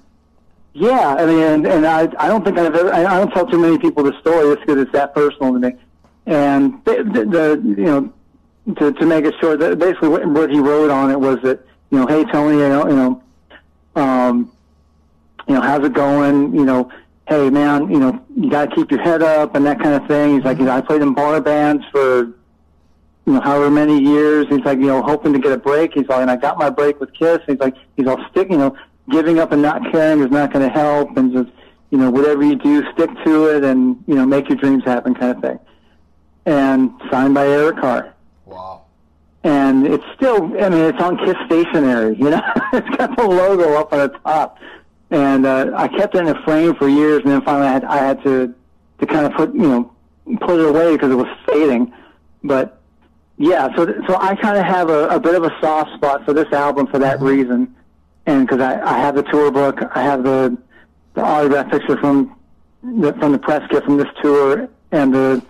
yeah, I mean, and, and I, I don't think I've ever, I, I don't tell too many people the story just because it's that personal to me. And the, the, the you know, to, to make it short, that basically what, what he wrote on it was that, you know, hey Tony, you know, you know, um, you know, how's it going? You know, hey man, you know, you got to keep your head up and that kind of thing. He's like, you know, I played in bar bands for, you know, however many years. He's like, you know, hoping to get a break. He's like, and I got my break with Kiss. He's like, he's all stick, you know, giving up and not caring is not going to help. And just, you know, whatever you do, stick to it, and you know, make your dreams happen, kind of thing. And signed by Eric Carr. Wow. And it's still, I mean, it's on Kiss stationery. You know, [laughs] it's got the logo up on the top. And uh, I kept it in a frame for years, and then finally I had, I had to to kind of put, you know, put it away because it was fading. But yeah, so so I kind of have a, a bit of a soft spot for this album for that mm-hmm. reason, and because I, I have the tour book, I have the the autograph picture from the, from the press kit from this tour, and the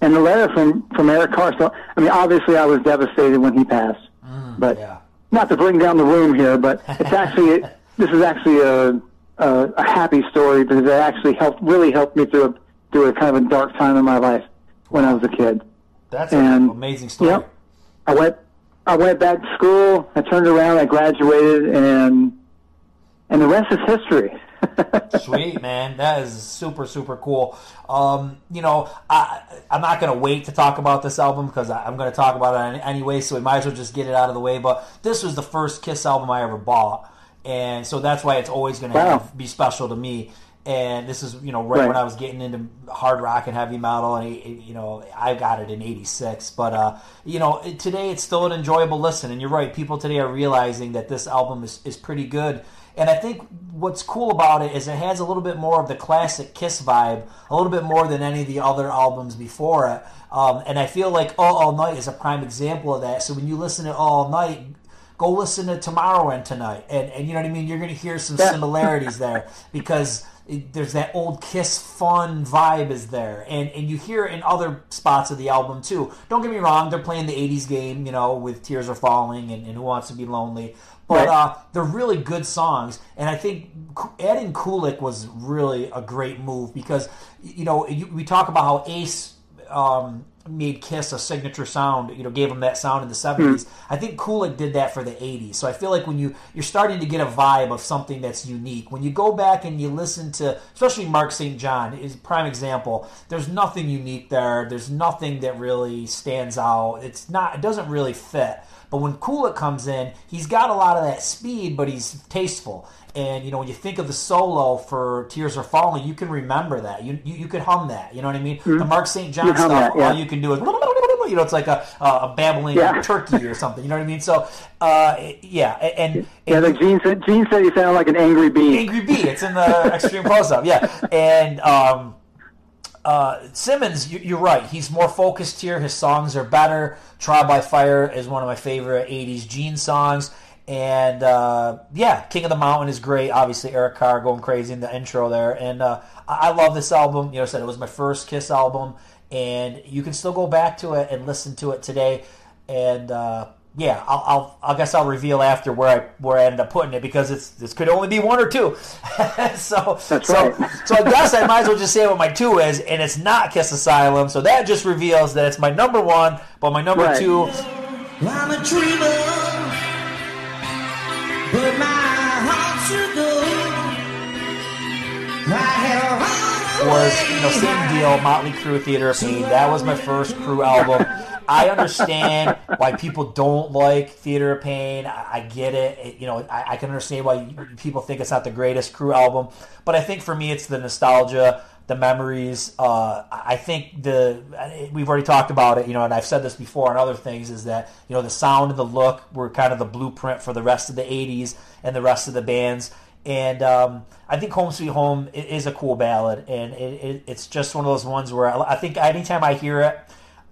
and the letter from from Eric Carr. So I mean, obviously, I was devastated when he passed, mm, but yeah. not to bring down the room here, but it's [laughs] actually this is actually a, a a happy story because it actually helped really helped me through a through a kind of a dark time in my life when I was a kid. That's And- an amazing story. Yep. I went I went back to school. I turned around. I graduated, and and the rest is history. [laughs] Sweet man, that is super super cool. Um, you know, I I'm not gonna wait to talk about this album because I, I'm gonna talk about it anyway, so we might as well just get it out of the way. But this was the first Kiss album I ever bought, and so that's why it's always gonna Wow. have, be special to me. And this is you know right, Right. when I was getting into hard rock and heavy metal, and you know I got it in '86. But uh, you know today it's still an enjoyable listen, and you're right. People today are realizing that this album is is pretty good. And I think what's cool about it is it has a little bit more of the classic Kiss vibe, a little bit more than any of the other albums before it. Um, and I feel like All All Night is a prime example of that. So when you listen to All All Night, go listen to Tomorrow and Tonight, and and you know what I mean. You're going to hear some [laughs] similarities there because it, there's that old Kiss fun vibe is there, and and you hear it in other spots of the album too. Don't get me wrong; they're playing the '80s game, you know, with Tears Are Falling and, and Who Wants to Be Lonely. But Right. uh, they're really good songs, and I think adding Kulick was really a great move because you know you, we talk about how Ace um, made Kiss a signature sound. You know, gave them that sound in the hmm. seventies. I think Kulick did that for the eighties. So I feel like when you you're starting to get a vibe of something that's unique. When you go back and you listen to, especially Mark St. John is prime example. There's nothing unique there. There's nothing that really stands out. It's not. It doesn't really fit. But when Kulick comes in, he's got a lot of that speed, but he's tasteful. And you know, when you think of the solo for "Tears Are Falling," you can remember that. You you, you could hum that. You know what I mean? The Mark St. John stuff. that, yeah. All you can do is [laughs] you know, it's like a a babbling Yeah. turkey or something. You know what I mean? So uh, yeah, and, and yeah, like Gene said, Gene said he sounded like an angry bee. Angry Bee. It's in the extreme close up. Yeah, and um, uh, Simmons, you, you're right. He's more focused here. His songs are better. Trial by Fire is one of my favorite '80s Gene songs. And uh, yeah, King of the Mountain is great. Obviously, Eric Carr going crazy in the intro there, and uh, I, I love this album. You know, I said it was my first Kiss album, and you can still go back to it and listen to it today. And uh, yeah, I'll, I'll I guess I'll reveal after where I where I ended up putting it because it's this could only be one or two. [laughs] so That's so right. so I guess I might as well just say what my two is, and it's not Kiss Asylum. So that just reveals that it's my number one, but my number Right. two. I'm a dreamer, but my heart should go. was you know same deal Motley Crue Theater of Pain that was my first Crue album. I understand why people don't like Theater of Pain. I, I get it. It- you know I, I can understand why people think it's not the greatest Crue album. But I think for me it's the nostalgia the memories uh, I think the we've already talked about it you know and I've said this before on other things is that you know the sound and the look were kind of the blueprint for the rest of the 80s and the rest of the bands and um, I think "Home Sweet Home" is a cool ballad, and it, it, it's just one of those ones where I, I think anytime I hear it,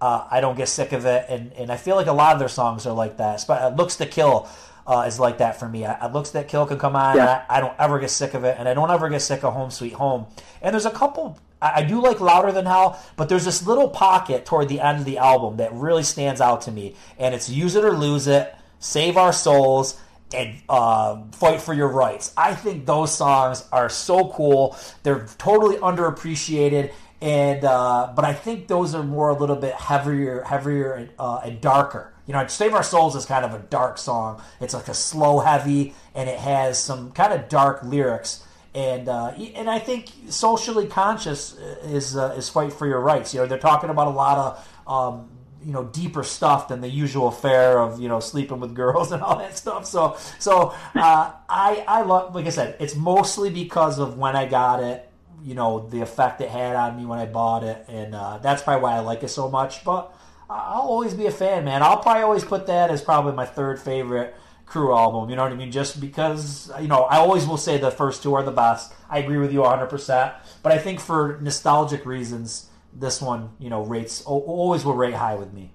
uh, I don't get sick of it, and, and I feel like a lot of their songs are like that. Sp- uh, "Looks to Kill" uh, is like that for me. I, I- "Looks That Kill" can come on, Yeah. I, I don't ever get sick of it, and I don't ever get sick of "Home Sweet Home." And there's a couple. I, I do like "Louder Than Hell," but there's this little pocket toward the end of the album that really stands out to me, and it's "Use It or Lose It," "Save Our Souls." and uh, fight for your rights. I think those songs are so cool. They're totally underappreciated, and uh, but I think those are more a little bit heavier, heavier and, uh, and darker. You know, "Save Our Souls" is kind of a dark song. It's like a slow, heavy, and it has some kind of dark lyrics. And uh, and I think socially conscious is uh, is fight for your rights. You know, they're talking about a lot of um, you know deeper stuff than the usual fare of you know sleeping with girls [laughs] and all that stuff. So so uh, I I love like I said, it's mostly because of when I got it, you know the effect it had on me when I bought it, and uh, that's probably why I like it so much. But I'll always be a fan, man. I'll probably always put that as probably my third favorite Crue album. You know what I mean? Just because you know, I always will say the first two are the best. I agree with you 100. percent But I think for nostalgic reasons, this one you know rates always will rate high with me.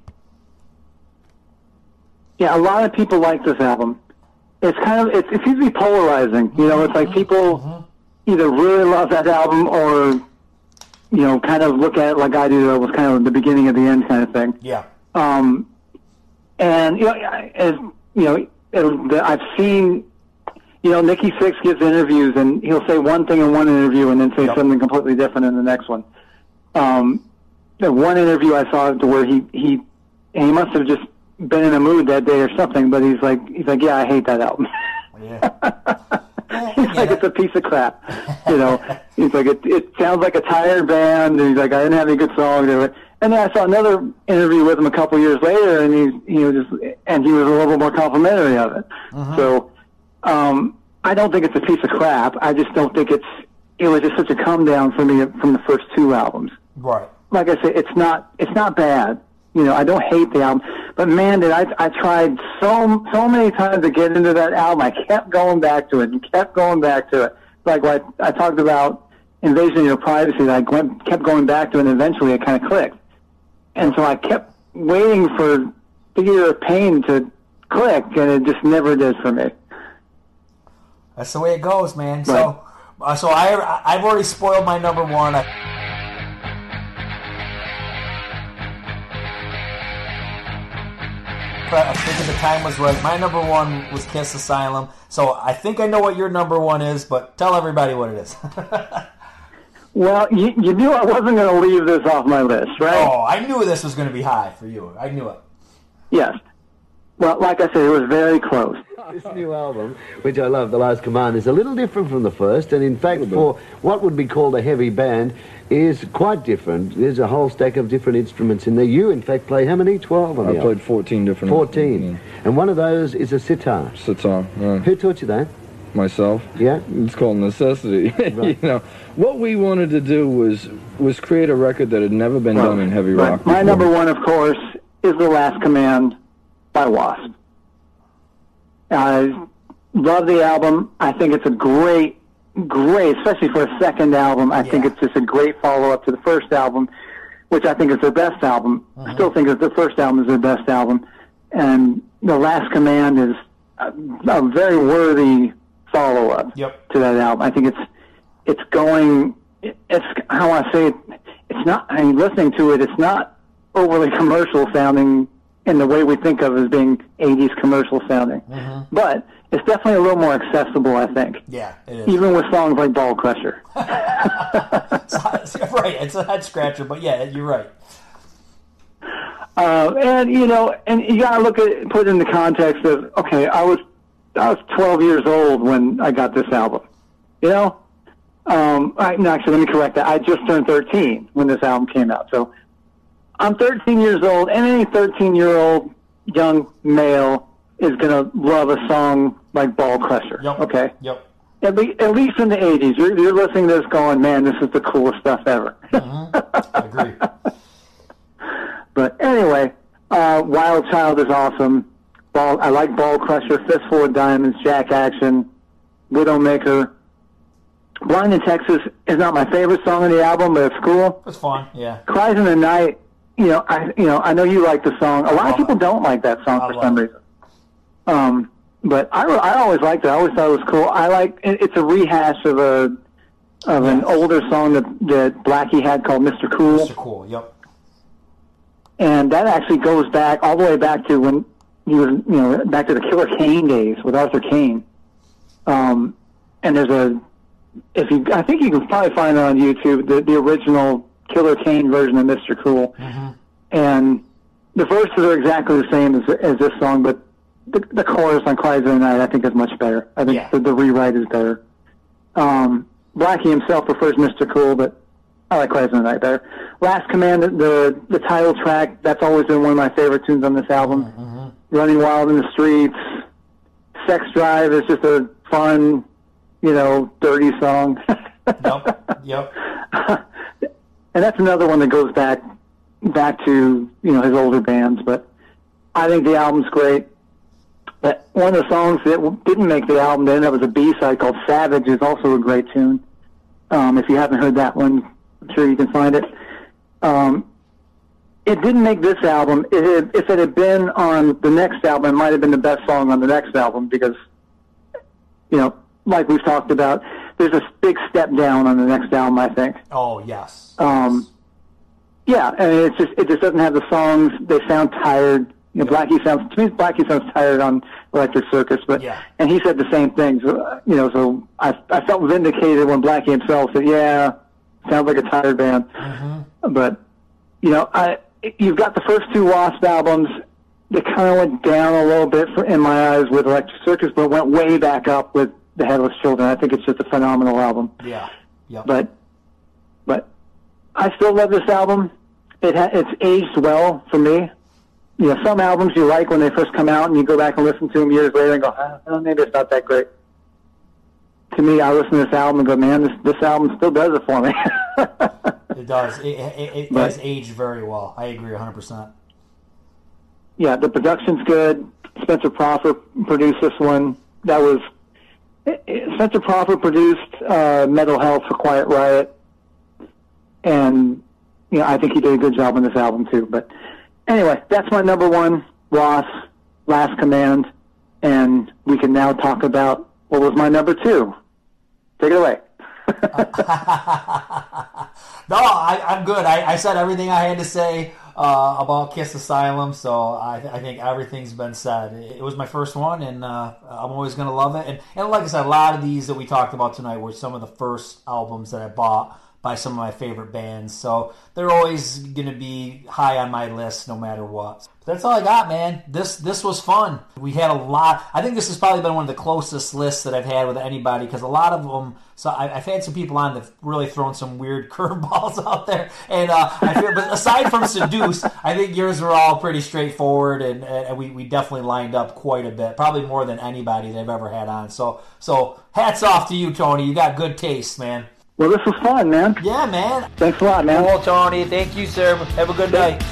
Yeah, a lot of people like this album. It's kind of it's, it seems to be polarizing. You know, it's like mm-hmm. people mm-hmm. either really love that album or you know kind of look at it like I do. It was kind of the beginning of the end kind of thing. Yeah. Um, and you know, as you know, it, the, I've seen. You know, Nikki Sixx gives interviews, and he'll say one thing in one interview, and then say Yep. something completely different in the next one. Um, the one interview I saw to where he he he must have just been in a mood that day or something, but he's like he's like, yeah, I hate that album. Yeah. [laughs] [laughs] Like, it's a piece of crap. You know, he's like, it, it sounds like a tired band. And he's like, I didn't have any good songs. And then I saw another interview with him a couple years later, and he he was just and he was a little more complimentary of it. So, um, I don't think it's a piece of crap. I just don't think it's it was just such a come down for me from the first two albums right. like I said, it's not it's not bad. You know, I don't hate the album, but man, did I I tried so so many times to get into that album. I kept going back to it and kept going back to it. Like what I talked about invasion of your privacy. I went, kept going back to it, and eventually it kind of clicked. And so I kept waiting for Figure of Pain to click, and it just never did for me. That's the way it goes, man. So, uh, so I I've already spoiled my number one. I, I think the time was right. My number one was Kiss Asylum. So I think I know what your number one is, but tell everybody what it is. [laughs] Well, you, you knew I wasn't going to leave this off my list, right? oh, I knew this was going to be high for you. I knew it. Yes. Well, like I said, it was very close. [laughs] This new album, which I love, The Last Command, is a little different from the first, and in fact, for what would be called a heavy band, is quite different. There's a whole stack of different instruments in there. You, in fact, play how many? Twelve on I the played album? 14 different. 14. And one of those is a sitar. Sitar. Yeah. Who taught you that? Myself. Yeah? It's called necessity. [laughs] you know, what we wanted to do was was create a record that had never been done in heavy Right. rock. My before. number one, of course, is The Last Command by Wasp. I love the album. I think it's a great, great, especially for a second album. I think it's just a great follow up to the first album, which I think is their best album. I uh-huh. still think that the first album is their best album. And The Last Command is a, a very worthy follow up Yep. to that album. I think it's it's going. It's how I say it. It's not. I mean, listening to it, it's not overly [laughs] commercial sounding in the way we think of as being '80s commercial sounding, but it's definitely a little more accessible. I think, Yeah, it is. even with songs like Ball Crusher. [laughs] right. It's a head scratcher, but yeah, you're right. Uh, and you know, and you gotta look at put it in the context of okay, I was I was 12 years old when I got this album. You know, um, I, no, actually, let me correct that. I just turned 13 when this album came out. So I'm 13 years old, and any 13 year old young male is gonna love a song like Ball Crusher. Yep. Okay. Yep. At, le- at least in the 80s, you're, you're listening to this going, man, this is the coolest stuff ever. I agree. [laughs] But anyway, uh, Wild Child is awesome. Ball, I like Ball Crusher, Fistful of Diamonds, Jack Action, Widowmaker. Blind in Texas is not my favorite song on the album, but it's cool. It's fun. Yeah. Cries in the Night, you know, I you know I know you like the song. A lot of people don't like that song for some reason. Um, but I I always liked it. I always thought it was cool. I like it's a rehash of a of an older song that that Blackie had called Mr. Cool Mr. Cool. Yep. and that actually goes back all the way back to when he was, you know, back to the Killer Kane days with Arthur Kane. Um, and there's a, if you, I think you can probably find it on YouTube, the, the original Killer Kane version of Mr. Cool. And the verses are exactly the same as, as this song, but the, the chorus on Cries of the Night I think is much better. I think Yeah. the, the rewrite is better. Um, Blackie himself prefers Mr. Cool, but I like Cries of the Night better. Last Command, the the title track, that's always been one of my favorite tunes on this album. Running Wild in the Streets. Sex Drive is just a fun, you know, dirty song. yep. Yep. [laughs] and that's another one that goes back back to you know his older bands. But I think the album's great. But one of the songs that didn't make the album then that was a B side called "Savage" is also a great tune. Um, if you haven't heard that one, I'm sure you can find it. Um, it didn't make this album. It if it had been on the next album, it might have been the best song on the next album because, you know, like we've talked about, there's a big step down on the next album. I think. Oh yes. Um, yeah, I mean, it's just it just doesn't have the songs. They sound tired. You know, Blackie sounds to me. Blackie sounds tired on Electric Circus, but Yeah. and he said the same thing. So, you know, so I I felt vindicated when Blackie himself said, "Yeah, sounds like a tired band." But you know, I you've got the first two Wasp albums. They kind of went down a little bit for, in my eyes with Electric Circus, but went way back up with the Headless Children. I think it's just a phenomenal album. Yeah. Yep. But but I still love this album. It ha- it's aged well for me. You know, some albums you like when they first come out, and you go back and listen to them years later and go, oh, maybe it's not that great. To me, I listen to this album and go, man, this this album still does it for me. [laughs] It does. It, it, it But- has aged very well. I agree 100%. yeah, the production's good. Spencer Proffer produced this one. That was Spencer Proffer produced uh, Metal Health for Quiet Riot, and you know I think he did a good job on this album too. But anyway, that's my number one, Ross, Last Command, and we can now talk about what was my number two. Take it away. [laughs] No, I, I'm good. I, I said everything I had to say uh, about Kiss Asylum, so I, I think everything's been said. It, was my first one, and uh, I'm always going to love it. And, and like I said, a lot of these that we talked about tonight were some of the first albums that I bought by some of my favorite bands, so they're always going to be high on my list no matter what. But that's all I got, man. This this was fun. We had a lot. I think this has probably been one of the closest lists that I've had with anybody because a lot of them. So I, I've had some people on that've really thrown some weird [laughs] curveballs out there, and uh, I feel. But aside from Seduce, I think yours were all pretty straightforward, and, and we, we definitely lined up quite a bit, probably more than anybody that I've ever had on. So so hats off to you, Tony. You got good taste, man. Well, this was fun, man. Yeah, man. Thanks a lot, man. Well, Tony. Thank you, sir. Have a good night.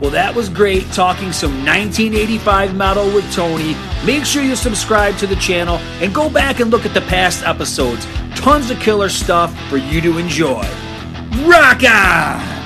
Well, that was great talking some 1985 metal with Tony. Make sure you subscribe to the channel and go back and look at the past episodes. Tons of killer stuff for you to enjoy. Rock on!